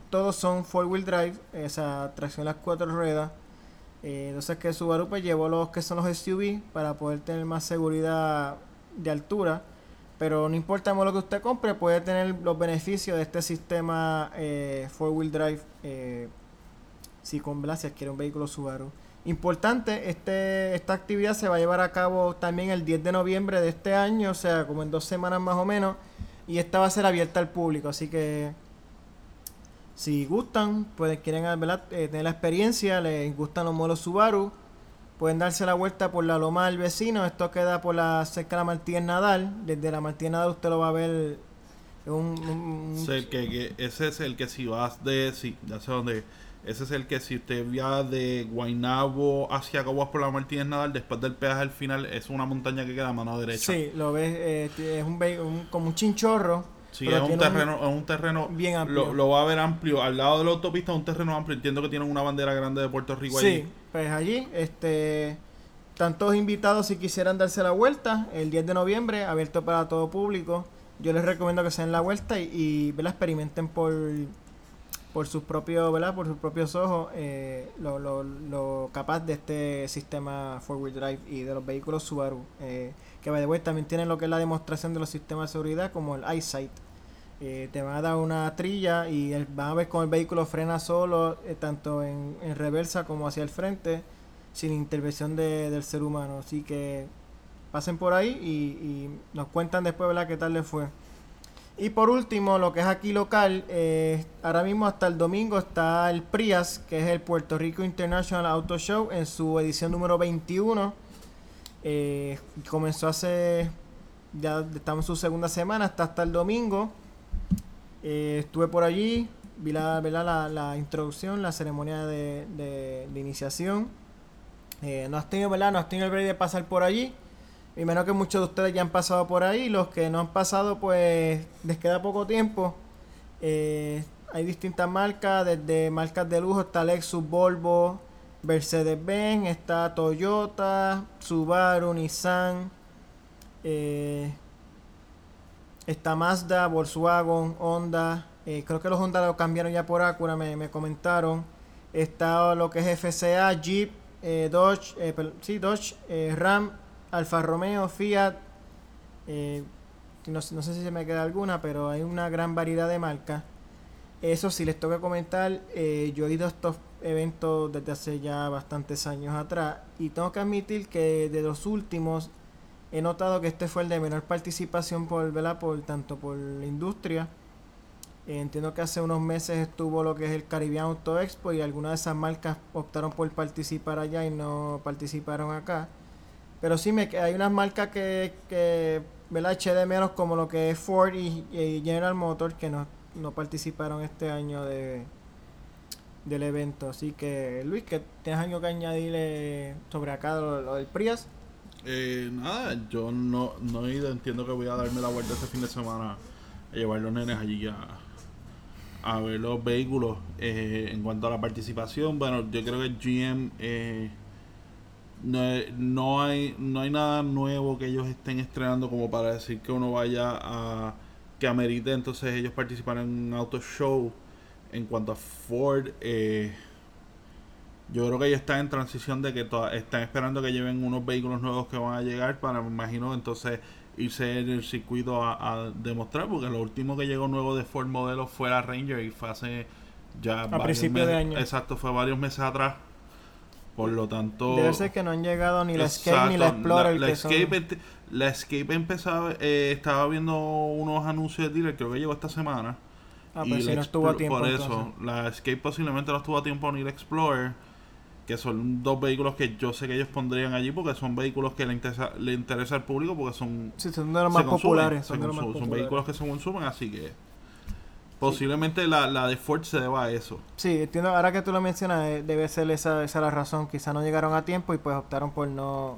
todos son four wheel drive, esa tracción a las cuatro ruedas. Eh, entonces que Subaru pues llevó los que son los SUV para poder tener más seguridad de altura. Pero no importa modelo que usted compre, puede tener los beneficios de este sistema eh, four wheel drive eh, si con ¿verdad? si adquiere un vehículo Subaru. Importante, este, esta actividad se va a llevar a cabo también el 10 de noviembre de este año, o sea, como en dos semanas más o menos, y esta va a ser abierta al público, así que si gustan, pues quieren. Eh, tener la experiencia, les gustan los modelos Subaru, pueden darse la vuelta por la loma del vecino, esto queda por la cerca de la Martínez Nadal, desde la Martínez Nadal usted lo va a ver un, un- que, que- ese es el que si vas de, sí, ya sé dónde, ese es el que si usted vía de Guaynabo hacia Caguas por la Martínez Nadal, después del peaje al final, es una montaña que queda a mano derecha. Sí, lo ves, eh, es un, un- como un chinchorro. Sí, es un terreno, es un terreno bien amplio. Lo, lo va a ver amplio. Al lado de la autopista, un terreno amplio. Entiendo que tienen una bandera grande de Puerto Rico Sí, allí. pues allí, este, están todos invitados si quisieran darse la vuelta el 10 de noviembre, abierto para todo público. Yo les recomiendo que se den la vuelta y, y ¿verdad? experimenten por, por sus propios, ¿verdad? Por sus propios ojos eh, lo, lo, lo capaz de este sistema four wheel drive y de los vehículos Subaru. eh, que by the way, también tienen lo que es la demostración de los sistemas de seguridad como el EyeSight. Eh, te van a dar una trilla y van a ver cómo el vehículo frena solo, eh, tanto en, en reversa como hacia el frente, sin intervención de- del ser humano. Así que pasen por ahí y, y nos cuentan después ¿verdad? qué tal les fue. Y por último, lo que es aquí local, eh, ahora mismo hasta el domingo está el PRIAS, que es el Puerto Rico International Auto Show, en su edición número 21. Eh, comenzó hace, ya estamos en su segunda semana, hasta hasta el domingo. Eh, estuve por allí, vi la, la, introducción, la ceremonia de, de- iniciación. No has tenido, ¿verdad? No has tenido el break de pasar por allí. Y menos que muchos de ustedes ya han pasado por ahí. Los que no han pasado, pues les queda poco tiempo. Eh, hay distintas marcas, desde marcas de lujo está Lexus, Volvo, Mercedes-Benz, está Toyota, Subaru, Nissan, eh, está Mazda, Volkswagen, Honda. eh, creo que los Honda lo cambiaron ya por Acura, me, me comentaron. Está lo que es FCA, Jeep, Dodge, sí, Dodge, Ram, Alfa Romeo, Fiat. eh, no, sé- si se me queda alguna, pero hay una gran variedad de marcas. Eso sí, les toca comentar, eh, yo he ido a estos eventos desde hace ya bastantes años atrás y tengo que admitir que de los últimos he notado que este fue el de menor participación por, ¿verdad? por tanto por la industria. Eh, entiendo que hace unos meses estuvo lo que es el Caribbean Auto Expo y algunas de esas marcas optaron por participar allá y no participaron acá. Pero sí, me, hay unas marcas que, que ¿verdad? eché de menos como lo que es Ford y, y General Motors que no, no participaron este año de, del evento. Así que, Luis, que tienes algo que añadirle sobre acá lo, del Prius. Eh, nada, yo no, no he ido, entiendo que voy a darme la vuelta este fin de semana a llevar los nenes allí a, a ver los vehículos. Eh, en cuanto a la participación, bueno, yo creo que GM eh, no, no hay no hay nada nuevo que ellos estén estrenando como para decir que uno vaya a que amerite entonces ellos participar en un auto show. En cuanto a Ford, eh, yo creo que ellos están en transición de que toda- están esperando que lleven unos vehículos nuevos que van a llegar para, me imagino, entonces irse en el circuito a, a demostrar, porque lo último que llegó nuevo de Ford Modelo fue la Ranger y fue hace ya varios principio de año. Exacto, fue varios meses atrás. Por lo tanto... Debe ser que no han llegado ni la Escape ni la Explorer. La, que son- Escape, la Escape empezaba, eh, estaba viendo unos anuncios de dealer, creo que llegó esta semana. Ah, Y pues si la no estuvo a tiempo. Por entonces. eso, la Escape posiblemente no estuvo a tiempo ni la Explorer, que son dos vehículos que yo sé que ellos pondrían allí porque son vehículos que le interesa, le interesa al público porque son, Sí, son de los más consumen, populares. Son, de los más consumen, son populares. vehículos que se consumen, así que posiblemente la, la de Ford se deba a eso. Sí, entiendo. Ahora que tú lo mencionas, eh, debe ser esa, esa la razón. Quizá no llegaron a tiempo y pues optaron por no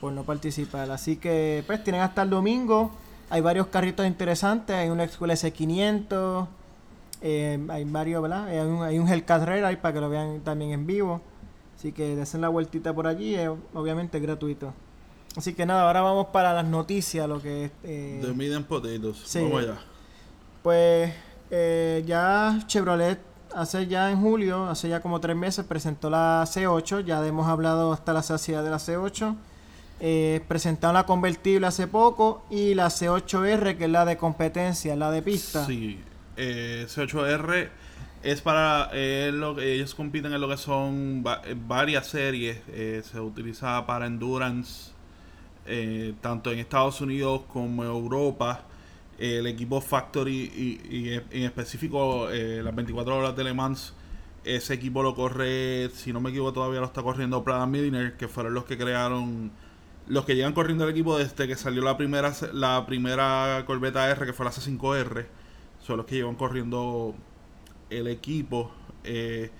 por no participar. Así que pues tienen hasta el domingo. Hay varios carritos interesantes. Hay un School S500. eh, hay varios, ¿verdad? Hay un, hay un Hellcat Rare ahí para que lo vean también en vivo. Así que desen la vueltita por allí. eh, obviamente es gratuito. Así que nada, ahora vamos para las noticias. Lo que es, eh, Potatoes. sí. Vamos allá. Pues eh, ya Chevrolet hace ya en julio, hace ya como tres meses, presentó la C8. Ya hemos hablado hasta la saciedad de la C8. Eh, presentaron la convertible hace poco y la C8R, que es la de competencia, la de pista. Sí, eh, C8R es para eh, lo que ellos compiten en lo que son eh, varias series. se utiliza para endurance, tanto en Estados Unidos como en Europa. El equipo Factory y, en específico eh, las 24 horas de Le Mans. Ese equipo lo corre, si no me equivoco, todavía lo está corriendo Prada Milliner, que fueron los que crearon los que llegan corriendo el equipo desde que salió la primera la primera Corvette R que fue la C5R son los que llevan corriendo el equipo eh,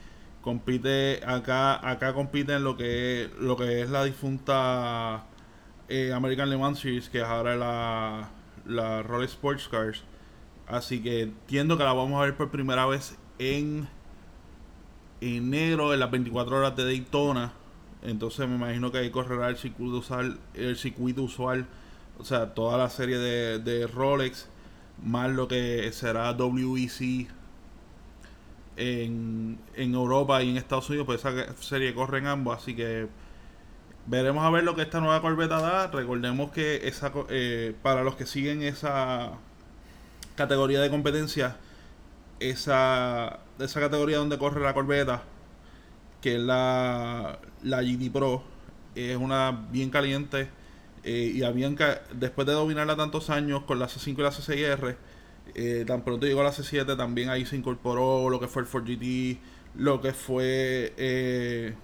compite acá acá compite lo que lo que es la difunta eh, American Le Mans Series que es ahora la la Roll Sports Cars. Así que entiendo que la vamos a ver por primera vez en enero en las 24 horas de Daytona. Entonces me imagino que ahí correrá el circuito usual, el circuito usual, o sea, toda la serie de, de Rolex, más lo que será WEC en, en Europa y en Estados Unidos, pues esa serie corre en ambos, así que veremos a ver lo que esta nueva corbeta da. Recordemos que esa eh, para los que siguen esa categoría de competencia, esa, esa categoría donde corre la corbeta, que es la, la GT Pro, es una bien caliente. eh, y habían después de dominarla tantos años con la C5 y la C6R, eh, tan pronto llegó la C7, también ahí se incorporó lo que fue el 4GT, lo que fue eh,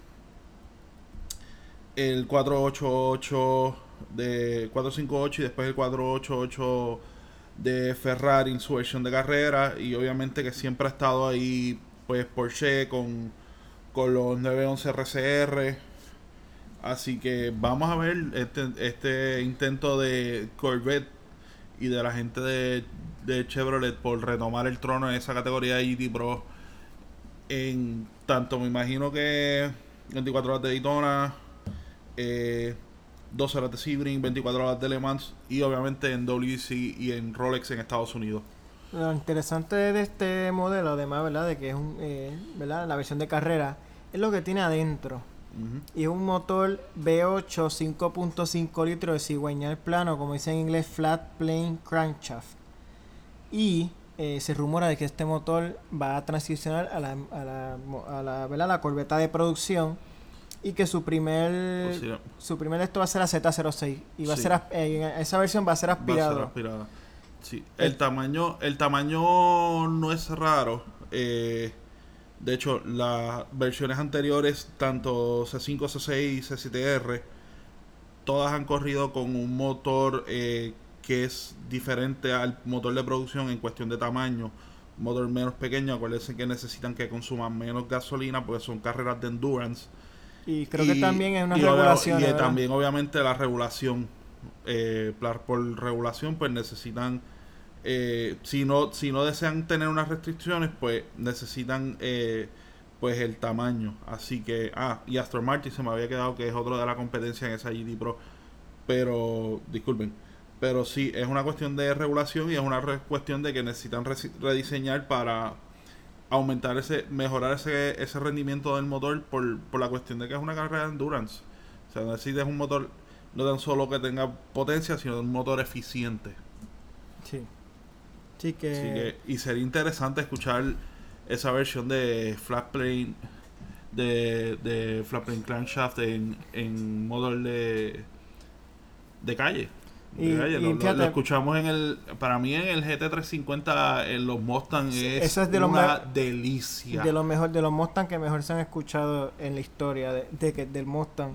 el 488 de 458 y después el 488 de Ferrari en su versión de carrera y obviamente que siempre ha estado ahí pues Porsche con con los 911 RCR. Así que vamos a ver este, este intento de Corvette y de la gente de de Chevrolet por retomar el trono en esa categoría de GT Pro. En tanto, me imagino que 24 horas de Daytona, eh, 12 horas de Sebring, 24 horas de Le Mans y obviamente en WC y en Rolex en Estados Unidos. Lo interesante de este modelo, además, ¿verdad? De que es un, eh, ¿verdad? La versión de carrera, es lo que tiene adentro. Y es un motor V8 5.5 litros de cigüeñal plano, como dice en inglés, flat plane crankshaft. Y eh, se rumora de que este motor va a transicionar a la, a la, a la, ¿verdad? la corbeta de producción y que su primer su primer esto va a ser la Z06 y va a ser eh, esa versión va a ser Va a ser aspirado. aspirada. Sí. El- El tamaño, el tamaño no es raro. eh, de hecho, las versiones anteriores, tanto C5, C6 y C7R, todas han corrido con un motor eh, que es diferente al motor de producción en cuestión de tamaño. Un motor menos pequeño, acuérdense que necesitan que consuman menos gasolina porque son carreras de endurance. Y creo que también es una regulación. Y también, obviamente, la regulación. eh, por regulación, pues necesitan. eh, si, no, si no desean tener unas restricciones, pues necesitan. eh, pues el tamaño. Así que. Ah, y Aston Martin se me había quedado que es otro de la competencia en esa GT Pro. Pero. Disculpen. Pero sí, es una cuestión de regulación y es una re- cuestión de que necesitan rediseñar para aumentar ese, mejorar ese, ese rendimiento del motor por, por la cuestión de que es una carrera de endurance. O sea, necesitas un motor no tan solo que tenga potencia, sino un motor eficiente. Sí. Sí que, Así que, y sería interesante escuchar esa versión de flat plane de, de flat plane crankshaft en, en motor de de calle. Y- Lo, lo- fíjate- lo escuchamos en el para mí en el GT350 en los Mustang es eso es de lo una delicia. de los mejor de los Mustang que mejor se han escuchado en la historia de, del Mustang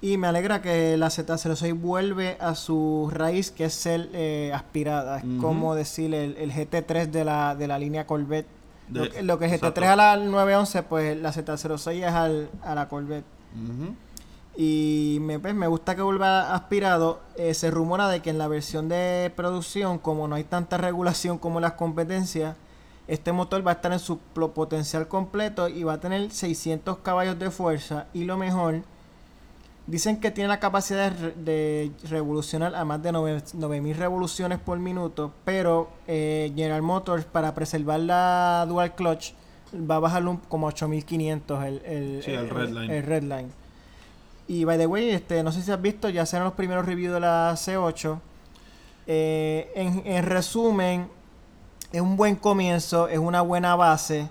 y me alegra que la Z06 vuelve a su raíz que es ser eh, aspirada es como decir el, el GT3 de la, de la línea Corvette De- lo, que- lo que es exacto. GT3 a la 911 pues la Z06 es al, a la Corvette. Y me, pues, me gusta que vuelva aspirado. Eh, se rumora de que en la versión de producción, como no hay tanta regulación como las competencias, este motor va a estar en su potencial completo y va a tener 600 caballos de fuerza. Y lo mejor, dicen que tiene la capacidad de, re- de revolucionar a más de 9 9000 revoluciones por minuto, pero eh, General Motors, para preservar la dual clutch, va a bajarlo como a 8500 el, el, Sí, el el Redline. Y by the way, este, no sé si has visto, ya serán los primeros reviews de la C8. Eh, en, en resumen, es un buen comienzo, es una buena base,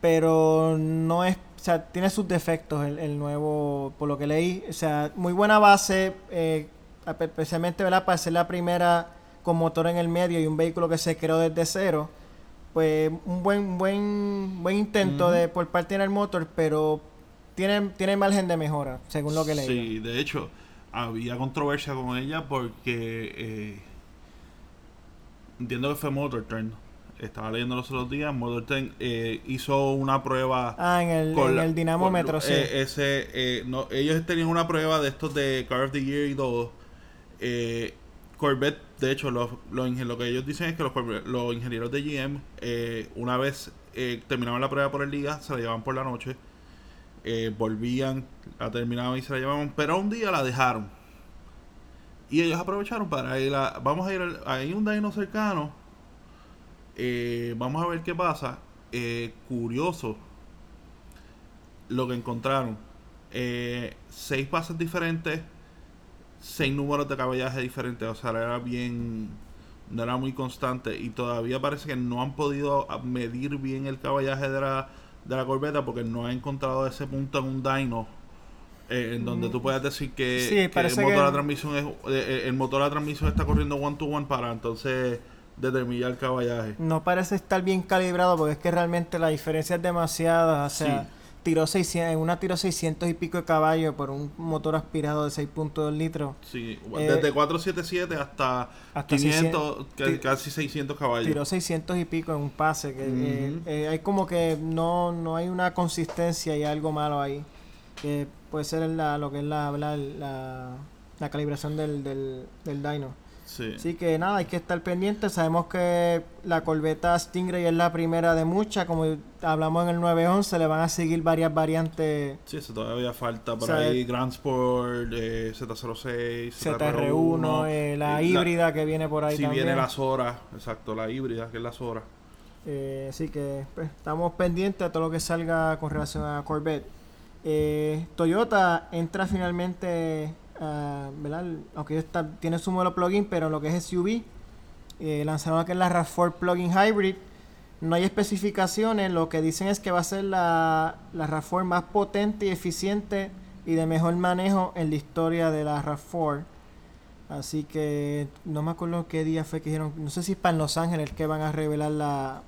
pero no es, o sea, tiene sus defectos el, el nuevo, por lo que leí. O sea, muy buena base, eh, especialmente ¿verdad? para ser la primera con motor en el medio y un vehículo que se creó desde cero. Pues un buen, buen, buen intento Ujú. de por parte del motor, pero tiene, tiene margen de mejora, según lo que leí. Sí, de hecho, había controversia con ella porque eh, entiendo que fue Motorturn. Estaba leyendo los otros días. Motorturn eh, hizo una prueba. Ah, en el, con en la- el dinamómetro, con- sí. eh, ese, eh, no, ellos tenían una prueba de estos de Car of the Year y todo. Eh, Corvette, de hecho, los, los lo que ellos dicen es que los, los ingenieros de GM, eh, una vez terminaban la prueba por el día, se la llevaban por la noche, eh, volvían, la terminaban y se la llevaban, pero un día la dejaron. Y ellos aprovecharon para ir a, vamos a ir, hay un dyno cercano, eh, vamos a ver qué pasa. Eh, curioso lo que encontraron. Seis pases diferentes, seis números de caballaje diferentes, o sea, era bien, no era muy constante y todavía parece que no han podido a- medir bien el caballaje de la, de la corbeta porque no han encontrado ese punto en un dyno eh, en donde tú puedas decir que, Sí, que el motor que- la transmisión es, eh, el motor la transmisión está corriendo one to one para entonces determinar el caballaje. No parece estar bien calibrado porque es que realmente la diferencia es demasiada. O sea, Sí. Tiró 600, en una tiró 600 y pico de caballos por un motor aspirado de 6.2 litros. Sí, Eh, desde 477 hasta, hasta 500, 600, ca- ti- casi 600 caballos. Tiró 600 y pico en un pase. Que, eh, eh, hay como que no, no hay una consistencia y algo malo ahí. Que puede ser la, lo que es la, la, la, la calibración del, del, del dyno. Sí. Así que nada, hay que estar pendiente. Sabemos que la corbeta Stingray es la primera de muchas. Como hablamos en el 911, le van a seguir varias variantes. Sí, eso todavía falta por O sea, ahí. Grand Sport, eh, Z06, ZR1, eh, la eh, híbrida que viene por ahí Si también. viene la Sora, exacto, la híbrida, que es la Sora. Eh, así que pues, estamos pendientes a todo lo que salga con relación a Corvette. Eh, Toyota entra finalmente, ah, ¿verdad? Aunque está, tiene su modelo plug-in, pero en lo que es SUV, eh, lanzaron lo que es la RAV4 Plug-in Hybrid. No hay especificaciones, lo que dicen es que va a ser la, la RAV4 más potente y eficiente y de mejor manejo en la historia de la RAV4. Así que no me acuerdo qué día fue que dijeron, no sé si es para Los Ángeles que van a revelar la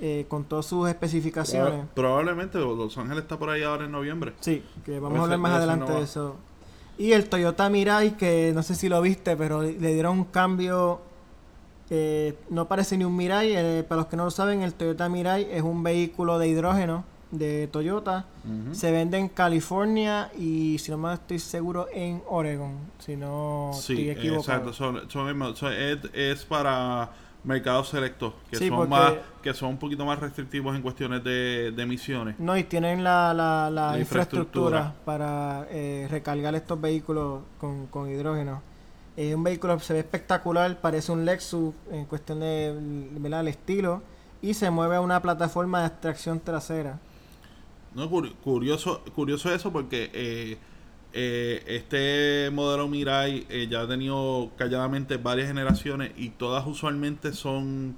eh, con todas sus especificaciones. Proba- Probablemente Los Ángeles está por ahí ahora en noviembre. Sí, que vamos a hablar más adelante de eso. Y el Toyota Mirai, que no sé si lo viste, pero le dieron un cambio. eh, no parece ni un Mirai. eh, para los que no lo saben, el Toyota Mirai es un vehículo de hidrógeno de Toyota. Se vende en California y, si no me estoy seguro, en Oregon. Si no Sí, estoy equivocado. exacto. Son, son- son- es, es para mercados selectos, que Sí, son más que son un poquito más restrictivos en cuestiones de, de emisiones. No, y tienen la, la, la La infraestructura, infraestructura. para eh, recargar estos vehículos con, con hidrógeno. Es un vehículo se ve espectacular, parece un Lexus en cuestión de ¿verdad? el estilo y se mueve a una plataforma de extracción trasera. No, curi- curioso, curioso eso porque eh, eh, este modelo Mirai eh, ya ha tenido calladamente varias generaciones y todas usualmente son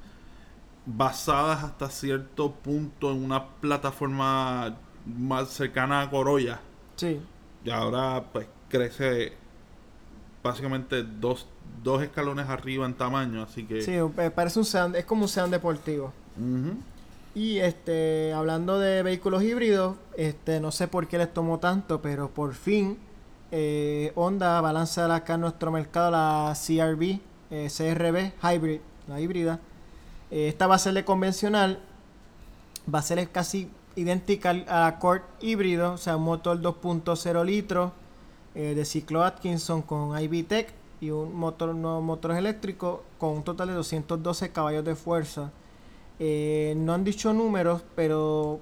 basadas hasta cierto punto en una plataforma más cercana a Corolla. Sí, Y ahora pues crece básicamente dos, dos escalones arriba en tamaño, así que... sí, eh, parece un sedán- es como un sedán deportivo. Ujú. Y este, hablando de vehículos híbridos, este, no sé por qué les tomó tanto, pero por fin eh, Honda va a lanzar acá en nuestro mercado la CRV, eh, CRV Hybrid, la híbrida. Eh, esta va a ser de convencional, va a ser casi idéntica al Accord híbrido, o sea, un motor 2.0 litros eh, de ciclo Atkinson con IVTEC y un motor, unos motores eléctricos con un total de 212 caballos de fuerza. Eh, no han dicho números, pero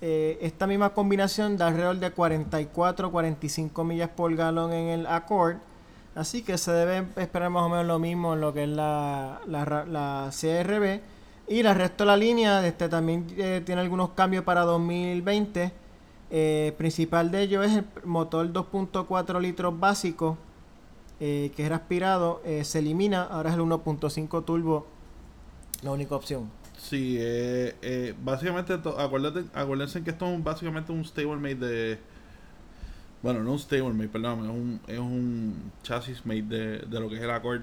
eh, esta misma combinación da alrededor de 44-45 millas por galón en el Accord. Así que se debe esperar más o menos lo mismo en lo que es la, la, la CRB. Y el resto de la línea este, también eh, tiene algunos cambios para 2020. Eh, principal de ellos es el motor 2.4 litros básico, eh, que era aspirado, se elimina. Ahora es el 1.5 turbo, la única opción. Sí, eh, eh, básicamente, acuérdate, acuérdense que esto es básicamente un stablemate de... Bueno, no un stablemate, perdón, es un, es un chasis mate de, de lo que es el Accord.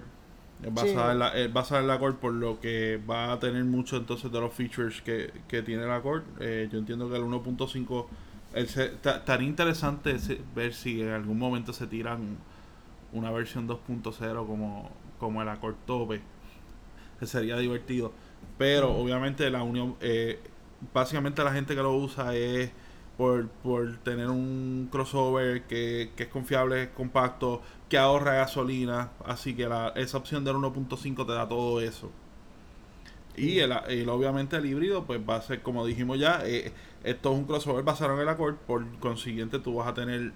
Es basada, Sí. en la, es basada en el Accord por lo que va a tener mucho entonces de los features que, que tiene el Accord. Eh, yo entiendo que el 1.5 el se- ta- estaría interesante se- ver si en algún momento se tiran una versión 2.0 como, como el Accord Tope. Que sería divertido. Pero obviamente la unión, eh, básicamente la gente que lo usa es por, por tener un crossover que, que es confiable, es compacto, que ahorra gasolina. Así que la, esa opción del 1.5 te da todo eso. Y el, el- obviamente el híbrido pues va a ser como dijimos ya, eh, esto es un crossover basado en el Accord, por consiguiente tú vas a tener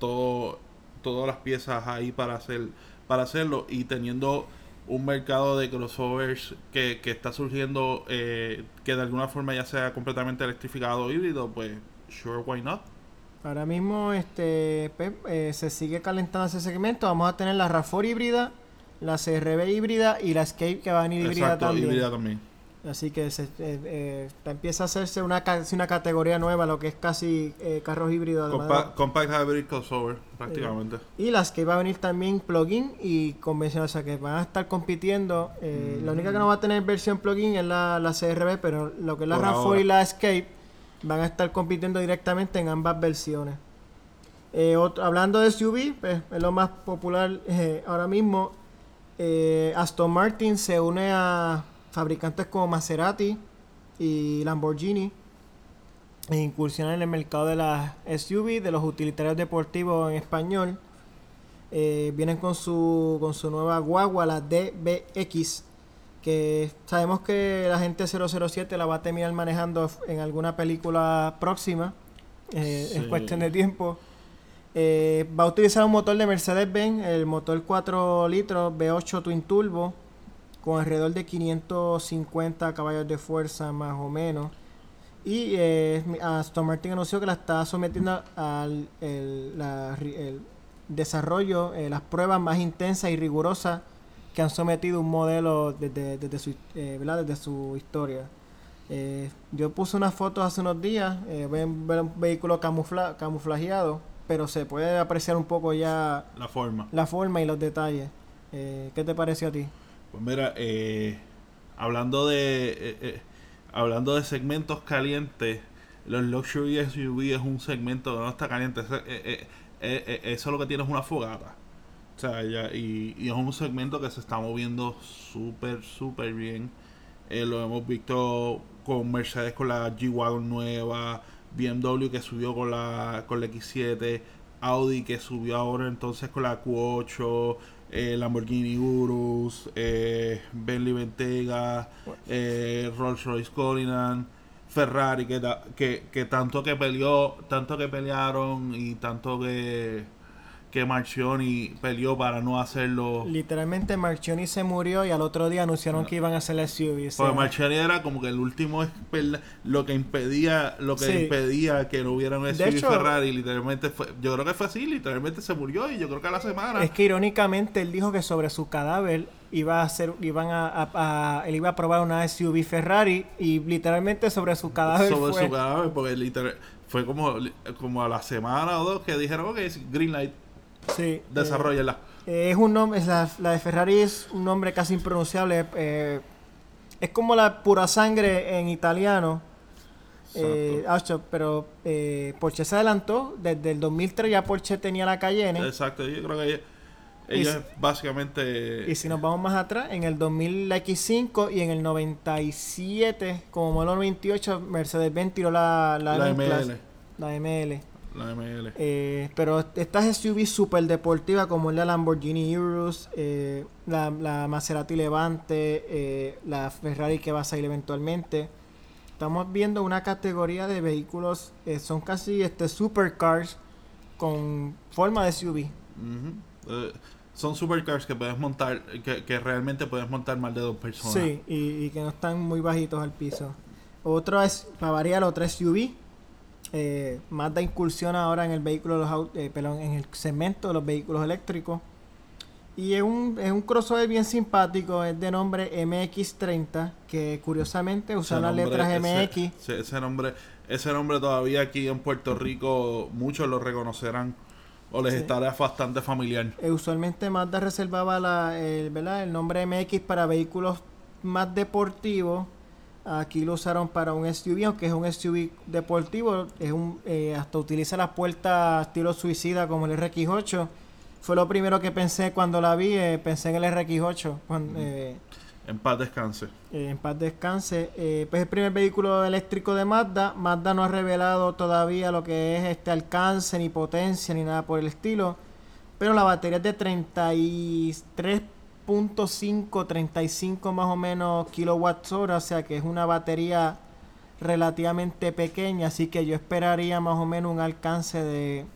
todo todas las piezas ahí para hacer para hacerlo y teniendo un mercado de crossovers que, que está surgiendo eh, que de alguna forma ya sea completamente electrificado o híbrido, pues sure, why not? Ahora mismo este pues, eh, se sigue calentando ese segmento. Vamos a tener la RAV4 híbrida, la CRB híbrida y la Escape que va a venir híbrida Exacto, también. híbrida también. Así que se, eh, eh, empieza a hacerse una, una categoría nueva, lo que es casi eh, carros híbridos. además de Compa- compact hybrid crossover, prácticamente. Y las que va a venir también plugin y convencional, o sea que van a estar compitiendo. eh, La única que no va a tener versión plugin es la, la CRB, pero lo que es la Por RAV4 ahora. y la Escape van a estar compitiendo directamente en ambas versiones. Otro- hablando de SUV, pues, es lo más popular <laughs> ahora mismo. Aston Martin se une a fabricantes como Maserati y Lamborghini e incursionan en el mercado de las SUV, de los utilitarios deportivos en español. Eh, vienen con su, con su nueva guagua, la DBX, que sabemos que la gente 007 la va a terminar manejando en alguna película próxima, eh, en cuestión de tiempo. Eh, va a utilizar un motor de Mercedes-Benz, el motor 4 litros V8 Twin Turbo, con alrededor de 550 caballos de fuerza más o menos. Y eh, Aston Martin anunció que la está sometiendo al el, la ri- el desarrollo, eh, las pruebas más intensas y rigurosas que han sometido un modelo desde, desde, su, eh, ¿verdad? desde su historia. Eh, yo puse unas fotos hace unos días, eh, ven, ven un vehículo camufla, camuflajeado, pero se puede apreciar un poco ya La forma. la forma y los detalles. ¿Qué te pareció a ti? Pues mira, eh, hablando de eh, eh, hablando de segmentos calientes, los luxury SUV es un segmento que no está caliente. Eh, eso lo que tiene es una fogata. O sea, y, es un segmento que se está moviendo súper, súper bien. Lo hemos visto con Mercedes con la G-Wagon nueva, BMW que subió con la, con la X7, Audi que subió ahora entonces con la Q8, eh, Lamborghini Urus, eh, Bentley Bentayga, eh, Rolls Royce Cullinan, Ferrari que, ta- que, que tanto que peleó, tanto que pelearon y tanto que que Marchioni peleó para no hacerlo. Literalmente Marchioni se murió y al otro día anunciaron que iban a hacer el SUV. Porque Marchioni era como que el último lo que impedía lo que Sí. impedía que no hubiera un SUV hecho- Ferrari literalmente fue yo creo que fue así literalmente se murió y yo creo que a la semana Es que irónicamente él dijo que sobre su cadáver iba a hacer, iban a, a- a- él iba a probar una SUV Ferrari y literalmente sobre su cadáver sobre fue. su cadáver porque literal fue como como a la semana o dos que dijeron ok green light Sí, desarrollala eh, es un nombre, la, la de Ferrari es un nombre casi impronunciable. eh, es como la pura sangre en italiano. Eh, pero eh, Porsche se adelantó. Desde el 2003 ya Porsche tenía la Cayenne. exacto yo creo que ella, Y ella si- es básicamente Y si nos vamos más atrás, en el 2000 la X5 y en el 97, como modelo 98, Mercedes-Benz tiró la, la, la ML la ML. La ML Eh, pero estas SUV super deportivas como la Lamborghini Urus, eh, la, la Maserati Levante, eh, la Ferrari que va a salir eventualmente. Estamos viendo una categoría de vehículos, eh, son casi este supercars con forma de SUV. Son supercars que puedes montar, que, que realmente puedes montar más de dos personas. Sí, y, y que no están muy bajitos al piso. Otro es, para variar, otra SUV. Eh, Mazda incursiona ahora en el vehículo de los eh, perdón, en el segmento de los vehículos eléctricos. Y es un, es un crossover bien simpático, es de nombre MX30, que curiosamente Ese usan las nombre- letras MX. ese- ese nombre, ese nombre todavía aquí en Puerto Rico muchos lo reconocerán o les Sí. estará bastante familiar. Eh, usualmente Mazda reservaba la, el, ¿verdad? el nombre MX para vehículos más deportivos. Aquí lo usaron para un SUV, aunque es un SUV deportivo. Es un, eh, hasta utiliza las puertas estilo suicida como el RX8. Fue lo primero que pensé cuando la vi. eh, pensé en el RX8. Cuando, eh, En paz descanse. en paz descanse. Pues el primer vehículo eléctrico de Mazda. Mazda no ha revelado todavía lo que es este alcance, ni potencia, ni nada por el estilo. Pero la batería es de 33.5, 35 más o menos kilowatts hora. O sea que es una batería relativamente pequeña. Así que yo esperaría más o menos un alcance de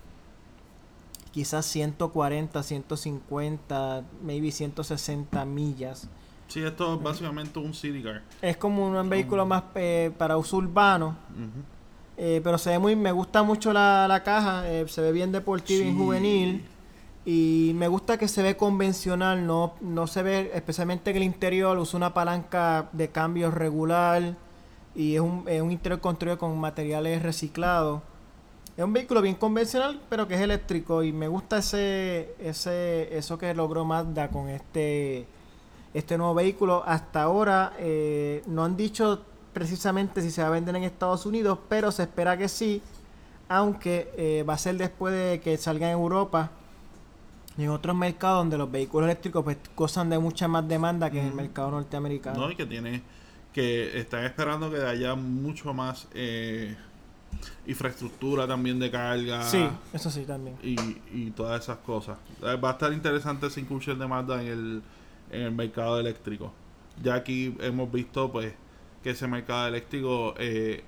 quizás 140, 150, maybe 160 millas. Sí, esto es básicamente un city car. Es como un vehículo más eh, para uso urbano. Eh, pero se ve muy, me gusta mucho la, la caja, eh, se ve bien deportiva y Sí. juvenil. Y me gusta que se ve convencional, no, no se ve, especialmente en el interior, usa una palanca de cambio regular y es un, es un interior construido con materiales reciclados. Es un vehículo bien convencional, pero que es eléctrico y me gusta ese, ese, eso que logró Mazda con este, este nuevo vehículo. Hasta ahora eh, no han dicho precisamente si se va a vender en Estados Unidos, pero se espera que sí, aunque eh, va a ser después de que salga en Europa y en otros mercados donde los vehículos eléctricos pues gozan de mucha más demanda que en el mercado norteamericano. No, y que tiene que están esperando que haya mucho más eh, infraestructura también de carga. Sí, eso sí también. Y, y todas esas cosas. Va a estar interesante esa incursión de Mazda en el, en el mercado eléctrico. Ya aquí hemos visto pues que ese mercado eléctrico eh,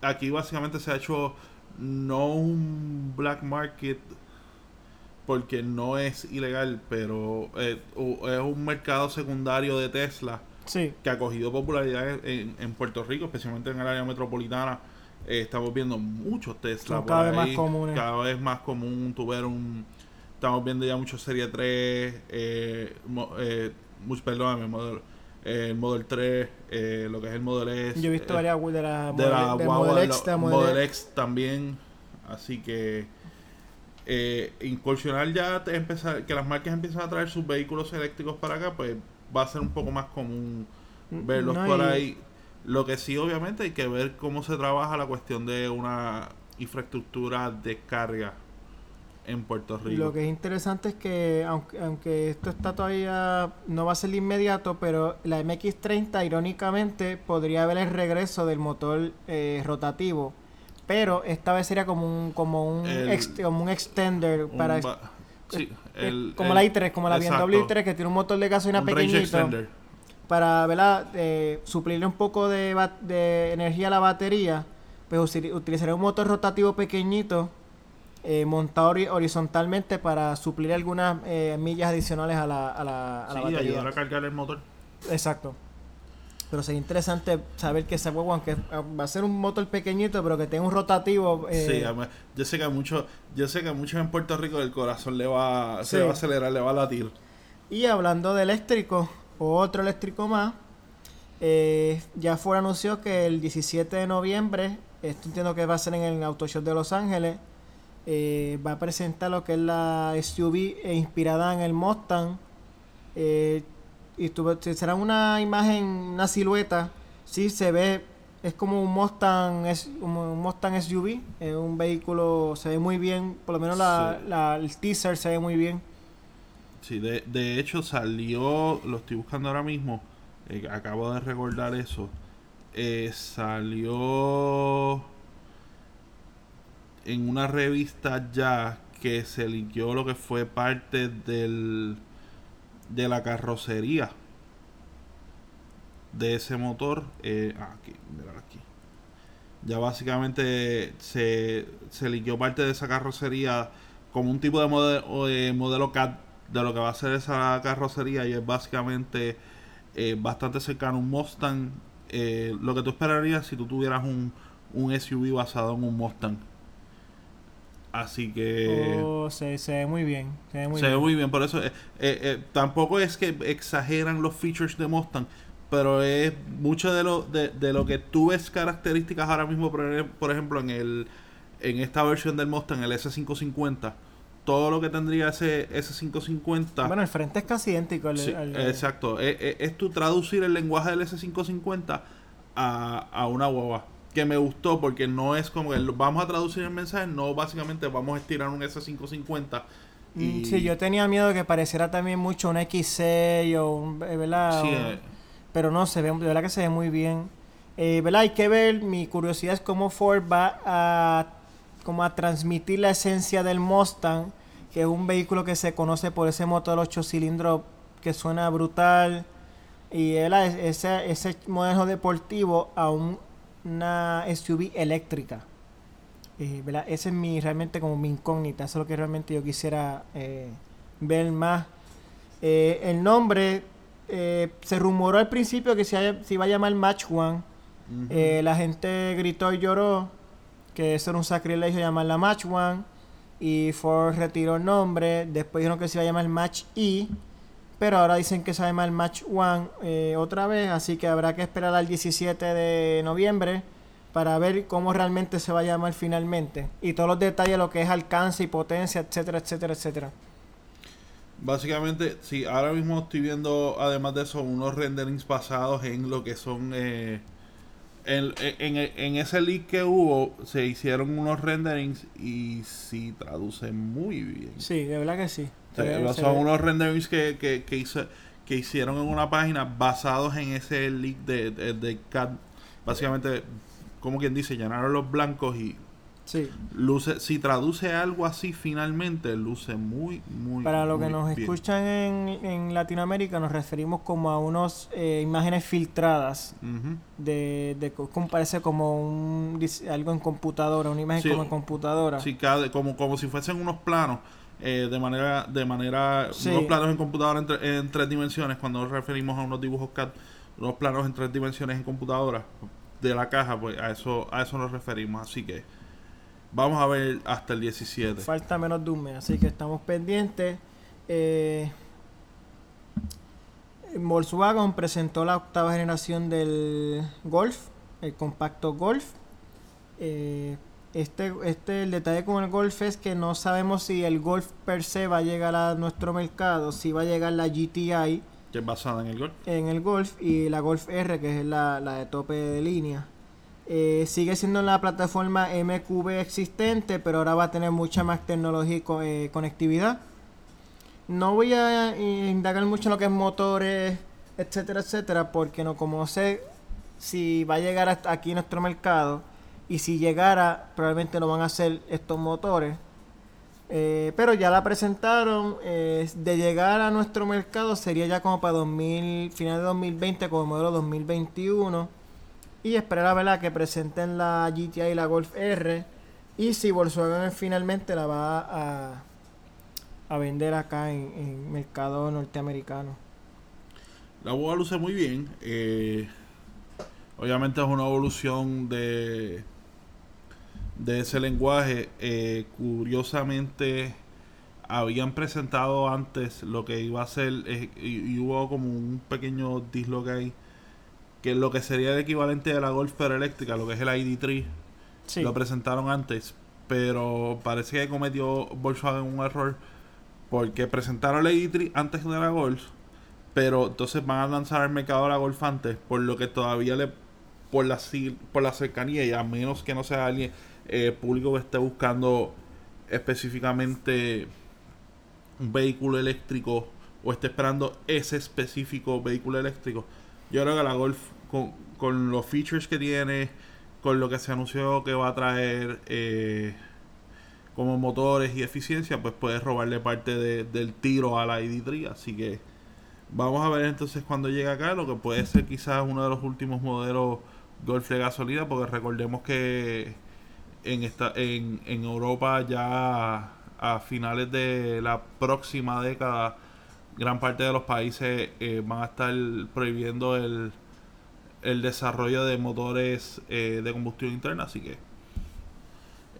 aquí básicamente se ha hecho no un black market porque no es ilegal, pero eh, es un mercado secundario de Tesla Sí, que ha cogido popularidad en, en Puerto Rico, especialmente en el área metropolitana. Eh, estamos viendo muchos Tesla Son por cada vez ahí, más comunes. Cada vez más común tu ver un. Estamos viendo ya mucho Serie 3, eh, eh, mucho, perdóname, Model, eh, Model 3, eh, lo que es el Model S. yo he visto eh, varias de la, de la X, Model X también. Así que eh, incursionar ya, te empezar, que las marcas empiezan a traer sus vehículos eléctricos para acá, pues va a ser un poco más común verlos No, por y- ahí. Lo que sí, obviamente, hay que ver cómo se trabaja la cuestión de una infraestructura de carga en Puerto Rico. Lo que es interesante es que, aunque, aunque esto está todavía, no va a ser de inmediato, pero la MX30, irónicamente, podría ver el regreso del motor eh, rotativo. Pero esta vez sería como un, como un, El- ex- como un extender Un para sí, eh, el- como el- la i3, como la exacto, BMW i3 que tiene un motor de gasolina un pequeñito para ¿verdad? Eh, suplirle un poco de, de energía a la batería, pues utilizaré un motor rotativo pequeñito eh, montado hori- horizontalmente para suplir algunas eh, millas adicionales a la, a la, a la Sí, batería. ayudar a cargar el motor. Exacto. Pero sería interesante saber que esa huevo, aunque va a ser un motor pequeñito, pero que tenga un rotativo. eh, Sí, además, yo sé que a muchos, yo sé que a muchos en Puerto Rico el corazón le va, se Sí. va a acelerar, le va a latir. Y hablando de eléctrico, otro eléctrico más, eh, ya fue anunció que el 17 de noviembre, esto entiendo que va a ser en el Auto Show de Los Ángeles, eh, va a presentar lo que es la SUV eh, inspirada en el Mustang. eh, y será una imagen, una silueta, sí se ve, es como un Mustang, es un Mustang SUV, es un vehículo, se ve muy bien, por lo menos la, Sí. la- el teaser se ve muy bien. Sí, de, de hecho salió, lo estoy buscando ahora mismo, eh, acabo de recordar eso, eh, salió en una revista ya que se linkeó lo que fue parte del de la carrocería de ese motor. eh, ah, aquí, aquí. Ya básicamente se, se linkeó parte de esa carrocería como un tipo de modelo, eh, modelo CAD de lo que va a ser esa carrocería y es básicamente eh, bastante cercano a un Mustang. eh, lo que tú esperarías si tú tuvieras un, un SUV basado en un Mustang. Así que... Oh, se, se ve muy bien. Se ve muy se ve bien. muy bien, por eso eh, eh, eh, tampoco es que exageran los features de Mustang, pero es mucho de lo de, de lo que tú ves características ahora mismo, por, ej- por ejemplo, en el en esta versión del Mustang, el S550, todo lo que tendría ese S550 Bueno, el frente es casi idéntico al, Sí, al- exacto. Es, es, es tu traducir el lenguaje del S550 a, a una guagua. Que me gustó porque no es como que vamos a traducir el mensaje, no básicamente vamos a estirar un S550. Mm, Y, Sí, yo tenía miedo de que pareciera también mucho un X6 o un... eh, ¿Verdad? Sí, eh, Pero no, se ve, de verdad que se ve muy bien. Eh, ¿Verdad? Hay que ver, mi curiosidad es cómo Ford va a, como a transmitir la esencia del Mustang, que es un vehículo que se conoce por ese motor 8 cilindros que suena brutal. Y ¿verdad? Es- ese, ese modelo deportivo a un- una SUV eléctrica. Eh, ¿verdad? Esa es mi, realmente como mi incógnita. Eso es lo que realmente yo quisiera eh, ver más. Eh, el nombre eh, se rumoró al principio que se, haya- se iba a llamar Match One. la gente gritó y lloró que eso era un sacrilegio llamarla Match One. Y Ford retiró el nombre. Después dijeron que se iba a llamar Match E. Pero ahora dicen que se va a llamar Match One eh, otra vez. Así que habrá que esperar al 17 de noviembre para ver cómo realmente se va a llamar finalmente. Y todos los detalles, lo que es alcance y potencia, etcétera, etcétera, etcétera. Básicamente, sí, ahora mismo estoy viendo, además de eso, unos renderings basados en lo que son... eh, en, en, en ese leak que hubo, se hicieron unos renderings y sí traducen muy bien. Sí, de verdad que sí. Sí, se son unos renderings que, que, que, hizo- que hicieron en una página basados en ese leak de, de, de CAD. Básicamente, como quien dice, llenaron los blancos y Sí. Luce, si traduce algo así finalmente, luce muy, muy Para que muy nos bien. escuchan en, en Latinoamérica, nos referimos como a unos eh, imágenes filtradas Ujú. de, de co- como parece como un algo en computadora, una imagen Sí, como en computadora. Sí, cada- como, como si fuesen unos planos. Eh, de manera, de manera, Sí. unos planos en computadora en, tre- en tres dimensiones, cuando nos referimos a unos dibujos CAD, unos planos en tres dimensiones en computadora de la caja, pues a eso, a eso nos referimos. Así que vamos a ver hasta el 17. Falta menos de un mes, así que estamos pendientes. Eh, Volkswagen presentó la octava generación del Golf, el compacto Golf. Eh, este, este, el detalle con el Golf es que no sabemos si el Golf per se va a llegar a nuestro mercado, si va a llegar la GTI Que es basada en el Golf. en el Golf y la Golf R, que es la, la de tope de línea. Eh, sigue siendo la plataforma MQB existente, pero ahora va a tener mucha más tecnología y co- eh, conectividad. No voy a eh, indagar mucho en lo que es motores, etcétera, etcétera, porque no como sé si va a llegar hasta aquí a nuestro mercado y si llegara probablemente no van a ser estos motores. Eh, pero ya la presentaron. eh, de llegar a nuestro mercado sería ya como para 2000, final de 2020, como modelo 2021. Y esperar a ver a que presenten la GTI y la Golf R. Y si Volkswagen finalmente la va a, a vender acá en, en mercado norteamericano. La boa luce muy bien. eh, obviamente es una evolución de, de ese lenguaje. eh, curiosamente, habían presentado antes lo que iba a ser, eh, y, y hubo como un pequeño disloque ahí, que lo que sería el equivalente de la Golf pero eléctrica, lo que es el ID3, Sí. lo presentaron antes, pero parece que cometió Volkswagen un error porque presentaron la ID3 antes de la Golf, pero entonces van a lanzar al mercado la Golf antes, por lo que todavía le por la por la cercanía y a menos que no sea alguien eh, público que esté buscando específicamente un vehículo eléctrico o esté esperando ese específico vehículo eléctrico. Yo creo que la Golf con, con los features que tiene, con lo que se anunció que va a traer eh, como motores y eficiencia, pues puede robarle parte de- del tiro a la ID3. Así que vamos a ver entonces cuando llegue acá, lo que puede ser quizás uno de los últimos modelos Golf de gasolina, porque recordemos que en esta en, en Europa ya a finales de la próxima década gran parte de los países eh, van a estar prohibiendo el, el desarrollo de motores eh, de combustión interna así que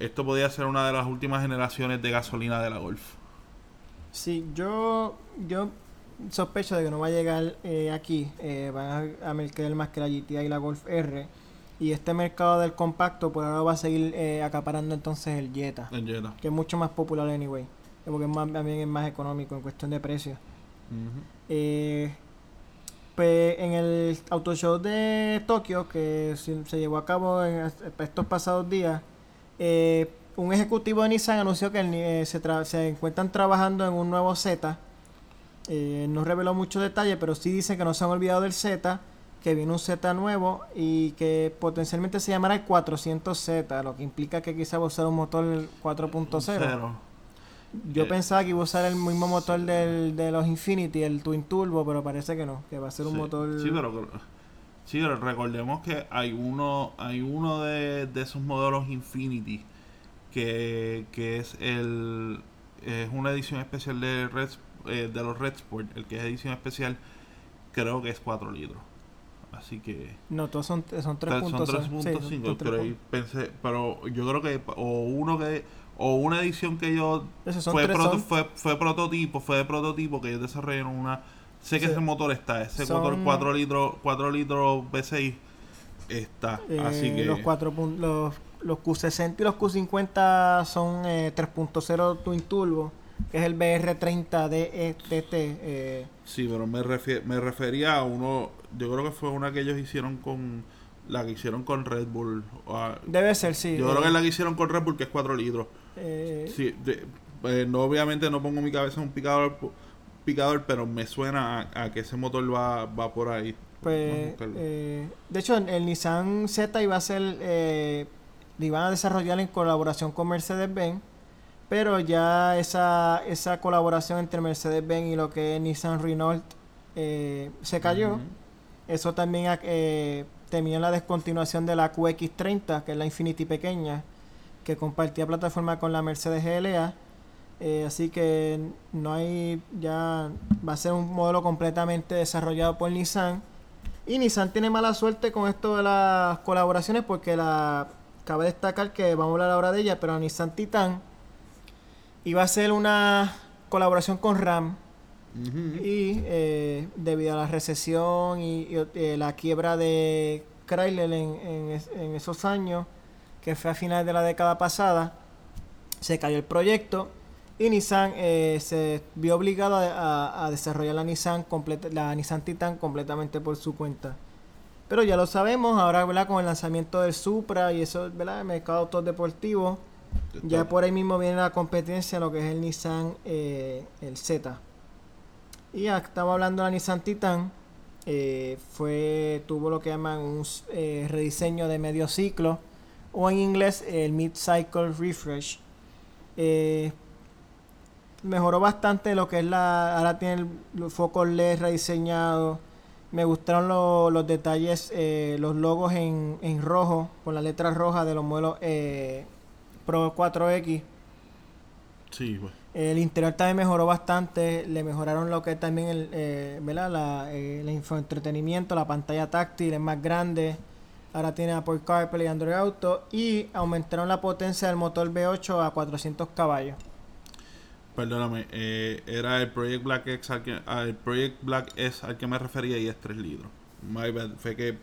esto podría ser una de las últimas generaciones de gasolina de la Golf Sí, yo, yo sospecho de que no va a llegar eh, aquí. Van a, a más que la GTI y la Golf R. Y este mercado del compacto, por ahora va a seguir eh, acaparando entonces el Jetta, en Jetta. que es mucho más popular anyway. Porque es más, también es más económico en cuestión de precio. Ujú. Eh, pues en el Auto Show de Tokio, que se, se llevó a cabo en est- estos pasados días, eh, un ejecutivo de Nissan anunció que el eh, se, tra- se encuentran trabajando en un nuevo Z. Eh, no reveló muchos detalles, pero sí dice que no se han olvidado del Z, que viene un Z nuevo y que potencialmente se llamará el 400Z, lo que implica que quizá va a usar un motor 4.0. Cero. Yo Eh. pensaba que iba a usar el mismo motor del, de los Infinity, el Twin Turbo, pero parece que no, que va a ser un Sí. motor... Sí, pero, sí, pero recordemos que hay uno, hay uno de, de esos modelos Infinity que, que es el es una edición especial de Red, eh, de los Red Sport, el que es edición especial, creo que es 4 litros. Así que No, todos son, son Tre- 3.5. son sí, 3.5, son pero ahí 3.5. pensé, pero yo creo que o uno que o una edición que yo fue, tres, proto- fue, fue prototipo, fue de prototipo que ellos desarrollaron una sé que Sí. ese motor está, ese Son- motor 4 litros 4 litros V6 está, eh, así que Los, 4 pun- los, los Q60 y los Q50 son eh, 3.0 Twin Turbo, que es el BR30 DETT. Eh, sí, pero me me refería a uno, yo creo que fue una que ellos hicieron con la que hicieron con Red Bull. a- debe ser, sí. yo eh, creo que es la que hicieron con Red Bull que es 4 litros. eh, Sí, de- eh, no, obviamente no pongo mi cabeza en un picador, picador pero me suena a, a que ese motor va, va por ahí. Pues, eh, de hecho, el Nissan Z iba a ser eh, iban a desarrollar en colaboración con Mercedes-Benz, pero ya esa, esa colaboración entre Mercedes-Benz y lo que es Nissan Renault eh, se cayó. Eso también eh, temía la descontinuación de la QX30, que es la Infinity pequeña, que compartía plataforma con la Mercedes GLA. Eh, así que no hay, ya va a ser un modelo completamente desarrollado por Nissan. Y Nissan tiene mala suerte con esto de las colaboraciones porque la cabe destacar que vamos a hablar ahora de ella, pero Nissan Titan iba a ser una colaboración con RAM. Y eh, debido a la recesión y, eh, la quiebra de Chrysler en, en, esos años, que fue a finales de la década pasada, se cayó el proyecto y Nissan eh, se vio obligado a, desarrollar la Nissan, la Nissan Titan completamente por su cuenta. Pero ya lo sabemos, ahora ¿verdad? con el lanzamiento del Supra y eso, ¿verdad? el mercado deportivo ya por ahí mismo viene la competencia, lo que es el Nissan, eh, el Z. Y ya estaba hablando de la Nissan Titan, eh, fue, tuvo lo que llaman un eh, rediseño de medio ciclo, o en inglés el Mid-Cycle Refresh. mejoró bastante lo que es la, ahora tiene el foco LED rediseñado. Me gustaron los detalles, los logos en, en rojo, con las letras rojas de los modelos Pro 4X. Sí, pues. El interior también mejoró bastante, le mejoraron lo que también el, eh, ¿verdad? La, eh, el infoentretenimiento, la pantalla táctil es más grande, ahora tiene Apple CarPlay y Android Auto y aumentaron la potencia del motor V8 a 400 caballos. Perdóname, eh, era el Project Black X al que, el Project Black S al que me refería y es 3 litros. My bad, fue que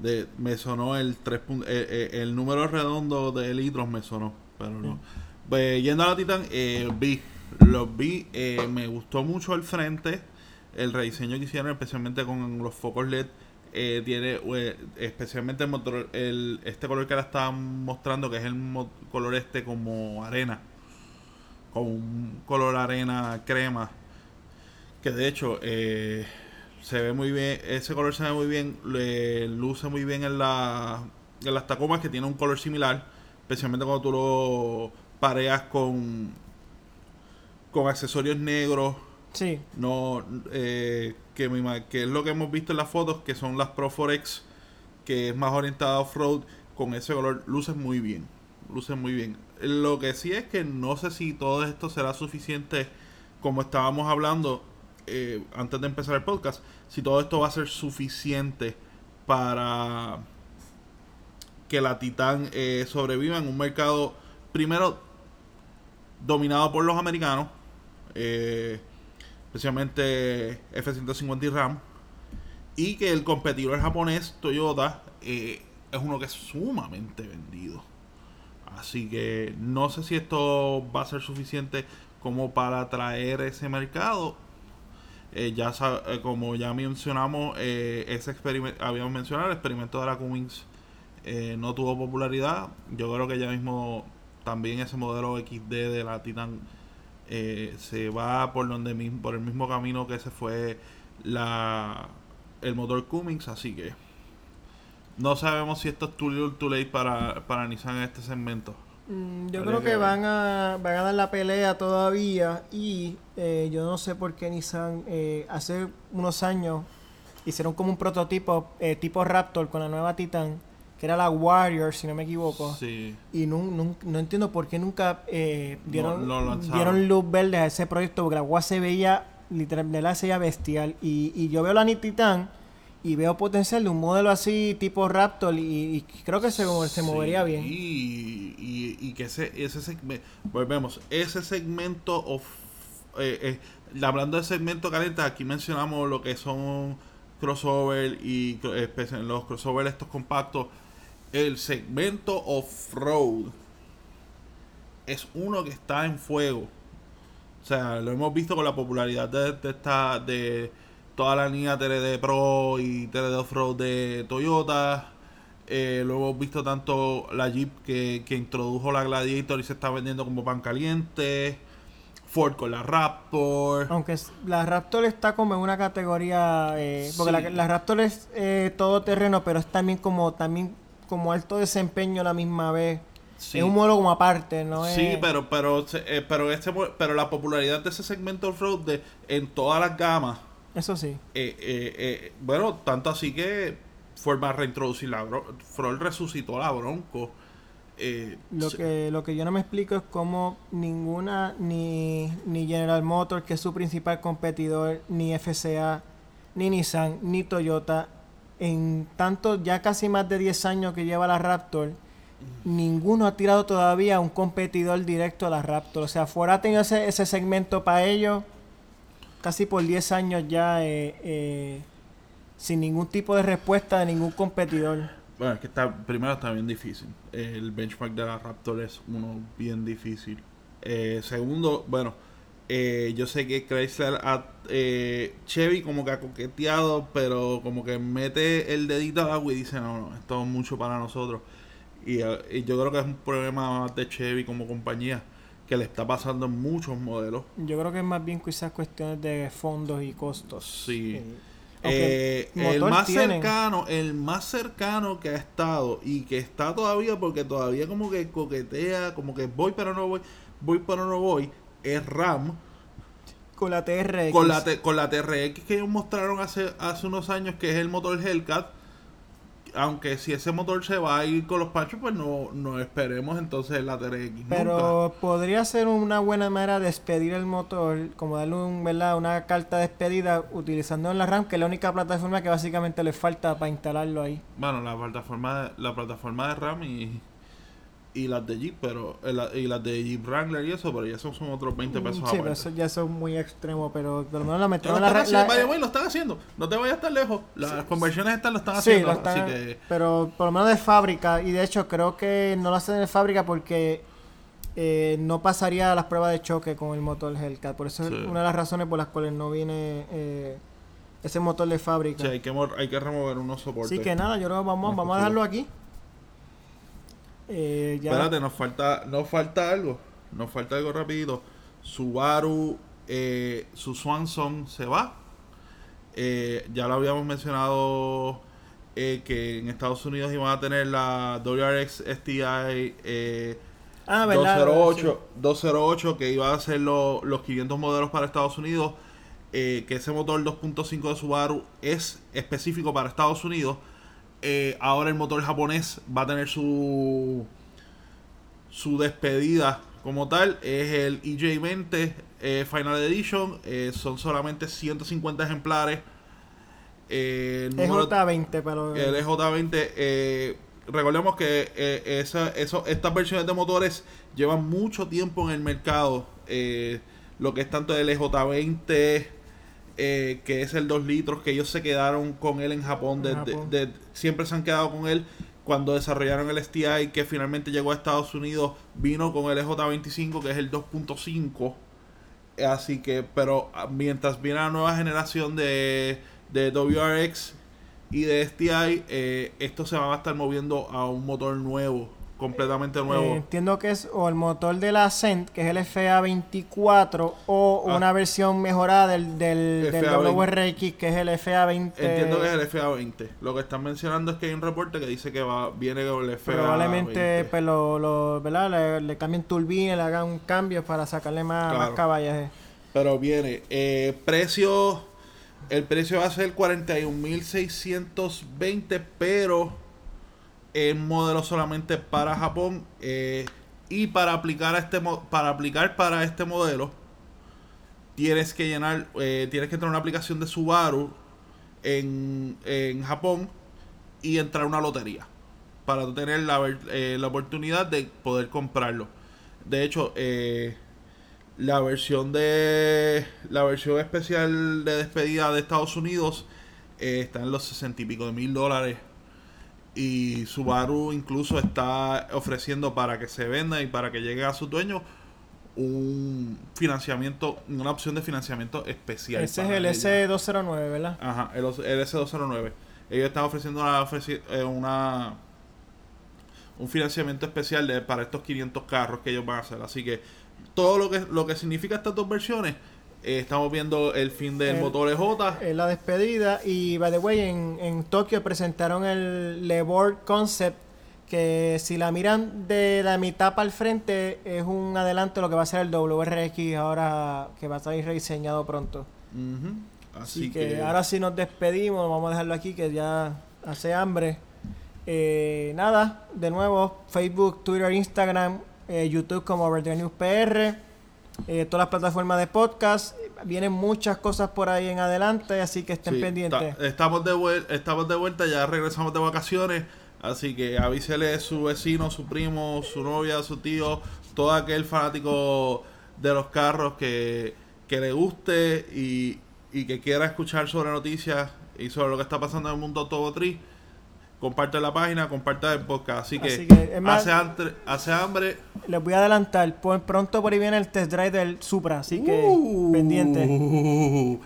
de, me sonó el 3 eh, eh, el número redondo de litros me sonó, pero no. Pues, yendo a la Titan, eh, vi, los vi, me gustó mucho el frente, el rediseño que hicieron, especialmente con los focos LED. tiene especialmente el motor, el, este color que ahora estaban mostrando, que es el color este como arena, como un color arena crema. Que de hecho, eh, se ve muy bien, ese color se ve muy bien, le luce muy bien en, la, en las Tacomas que tiene un color similar, especialmente cuando tú lo pareas con con accesorios negros. Sí. No, eh, que, que es lo que hemos visto en las fotos, que son las Pro Forex, que es más orientada a off-road, con ese color, luce muy bien. Luce muy bien. Lo que sí es que no sé si todo esto será suficiente, como estábamos hablando, eh, antes de empezar el podcast, si todo esto va a ser suficiente para que la Titan eh, sobreviva en un mercado, primero, dominado por los americanos, eh, especialmente F-150 y RAM, y que el competidor japonés, Toyota, es uno que es sumamente vendido. Así que no sé si esto va a ser suficiente como para atraer ese mercado eh, ya eh, como ya mencionamos, eh, ese experimento, habíamos mencionado, el experimento de la Cummins no tuvo popularidad. Yo creo que ya mismo también ese modelo XD de la Titan se va por donde por el mismo camino que se fue la el motor Cummins, así que no sabemos si esto es too little too late para, para Nissan en este segmento. Mm, yo creo que, van a, van a dar la pelea todavía y eh, yo no sé por qué Nissan eh, hace unos años hicieron como un prototipo eh, tipo Raptor con la nueva Titan que era la Warrior si no me equivoco. Y no, no, entiendo por qué nunca dieron, dieron luz verde a ese proyecto porque la agua se veía literalmente se veía bestial. Y, y yo veo la Titan y veo potencial de un modelo así tipo Raptor y, creo que se, se movería bien. Y, y, que ese, ese segmento, volvemos, ese segmento, of, eh, eh, hablando de segmento caliente, aquí mencionamos lo que son crossover y los crossover estos compactos. El segmento off-road es uno que está en fuego. O sea, lo hemos visto con la popularidad de, de esta de toda la línea 3D Pro y 3D Off-Road de Toyota. Eh, lo hemos visto tanto la Jeep que, introdujo la Gladiator y se está vendiendo como pan caliente. Ford con la Raptor. Aunque la Raptor está como en una categoría. Eh, porque la, Raptor es eh, todo terreno, pero es también como también como alto desempeño a la misma vez. Sí. Es un modelo como aparte, ¿no? Sí, pero pero eh, pero este pero la popularidad de ese segmento off-road en todas las gamas Eso sí. eh, eh, eh, bueno, tanto así que va a reintroducir la Ford resucitó la Bronco. Eh, Lo que, lo que yo no me explico es cómo ninguna, ni, ni General Motors, que es su principal competidor, ni FCA, ni Nissan, ni Toyota, en tanto, ya casi más de 10 años que lleva la Raptor, ninguno ha tirado todavía un competidor directo a la Raptor. O sea, fuera ha tenido ese, ese segmento para ellos casi por 10 años ya eh, eh, sin ningún tipo de respuesta de ningún competidor. Bueno, es que está, primero está bien difícil. El benchmark de la Raptor es uno bien difícil. Eh, segundo, bueno, eh, yo sé que Chrysler ha, eh, Chevy como que ha coqueteado, pero como que mete el dedito al agua y dice, no, no, esto es mucho para nosotros. Y, eh, yo creo que es un problema de Chevy como compañía que le está pasando en muchos modelos. Yo creo que es más bien quizás cuestiones de fondos y costos. Sí. Eh, Eh, el más tienen. cercano, el más cercano que ha estado y que está todavía porque todavía como que coquetea, como que voy pero no voy, voy pero no voy, es RAM Con la TRX. con la con la TRX que ellos mostraron hace hace unos años que es el motor Hellcat. Aunque si ese motor se va a ir con los pachos, pues no, no esperemos entonces la TRX. nunca. Pero podría ser una buena manera de despedir el motor, como darle un, ¿verdad? una carta de despedida utilizando en la RAM, que es la única plataforma que básicamente le falta para instalarlo ahí. Bueno, la plataforma la plataforma de RAM y, y las de Jeep, pero eh, la- y las de Jeep Wrangler y eso, pero ya esos son otros 20 pesos Mm, sí, pero aparte. eso ya son muy extremo, pero por lo menos la metieron en la, están haciendo, la- the way, lo están haciendo. No te vayas tan lejos. Las conversiones estas lo están Sí, haciendo. lo están- Así que pero por lo menos de fábrica, y de hecho creo que no lo hacen de fábrica porque eh, no pasaría las pruebas de choque con el motor Hellcat. Por eso Sí. es una de las razones por las cuales no viene eh, ese motor de fábrica. sí, hay, que hay que remover unos soportes. Así que nada, yo creo que vamos, No, vamos a dejarlo aquí. Eh, ya- Espérate, nos falta, nos falta algo. Nos falta algo rapidito. Subaru, eh, su Swanson se va. Eh, ya lo habíamos mencionado eh, que en Estados Unidos iban a tener la WRX STI eh, ah, ¿verdad? 208, 208 que iba a ser lo- los 500 modelos para Estados Unidos. eh, que ese motor 2.5 de Subaru es específico para Estados Unidos. Eh, ahora el motor japonés va a tener su su despedida como tal. Es el EJ20 eh, Final Edition. eh, son solamente 150 ejemplares. Eh, Es número- J20, pero... el EJ20, eh, recordemos que esa, eso, estas versiones de motores llevan mucho tiempo en el mercado. lo que es tanto el EJ20, eh, que es el 2 litros, que ellos se quedaron con él en Japón. De- siempre se han quedado con él. Cuando desarrollaron el STI, que finalmente llegó a Estados Unidos, vino con el EJ25, que es el 2.5. Así que, pero ah, mientras viene la nueva generación de, de WRX y de STI, eh, esto se va a estar moviendo a un motor nuevo, completamente nuevo. Eh, entiendo que es o el motor de la Ascent, que es el FA24, o Ah. una versión mejorada del, del, del FA20. WRX, que es el FA20. Entiendo que es el FA20. Lo que están mencionando es que hay un reporte que dice que va viene con el FA20. Probablemente pues, lo, lo- ¿verdad? Le, le cambien turbina, le hagan un cambio para sacarle más, Claro. más caballaje. Pero viene, eh, precio, el precio va a ser 41.620, pero el modelo solamente para Japón eh, y para aplicar a este para aplicar para este modelo tienes que llenar, eh, tienes que entrar a una aplicación de Subaru en, en Japón y entrar a una lotería para tener la, eh, la oportunidad de poder comprarlo. De hecho, eh, la versión de la versión especial de despedida de Estados Unidos está en los 60 y pico de mil dólares y Subaru incluso está ofreciendo para que se venda y para que llegue a su dueño un financiamiento una opción de financiamiento especial Ese es el ella. S209, ¿verdad? Ajá, el, el S209. Ellos están ofreciendo una, eh, una un financiamiento especial de, para estos 500 carros que ellos van a hacer. Así que todo lo que lo que significa estas dos versiones, eh, estamos viendo el fin del El- motor EJ. Es la despedida. Y, by the way, en, en Tokio presentaron el Lebord Concept, que si la miran de la mitad para el frente es un adelanto de lo que va a ser el WRX ahora que va a salir rediseñado pronto. Así, Así que, que, ahora sí nos despedimos, vamos a dejarlo aquí que ya hace hambre. Eh, nada, de nuevo, Facebook, Twitter, Instagram, eh, YouTube como Red News PR, eh, todas las plataformas de podcast. Vienen muchas cosas por ahí en adelante, así que estén sí, pendientes. ta- estamos, de estamos de vuelta, ya regresamos de vacaciones. Así que avísele a su vecino, su primo, su novia, su tío, todo aquel fanático de los carros que, que le guste y, y que quiera escuchar sobre noticias y sobre lo que está pasando en el mundo automotriz. Comparte la página, comparte el podcast. Así que, Así que, es más- hace, antre- hace hambre. Les voy a adelantar, por pronto por ahí viene el test drive del Supra, así que Uh, pendiente.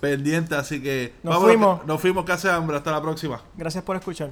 Pendiente, así que Nos fuimos. nos fuimos que hace hambre. Hasta la próxima. Gracias por escuchar.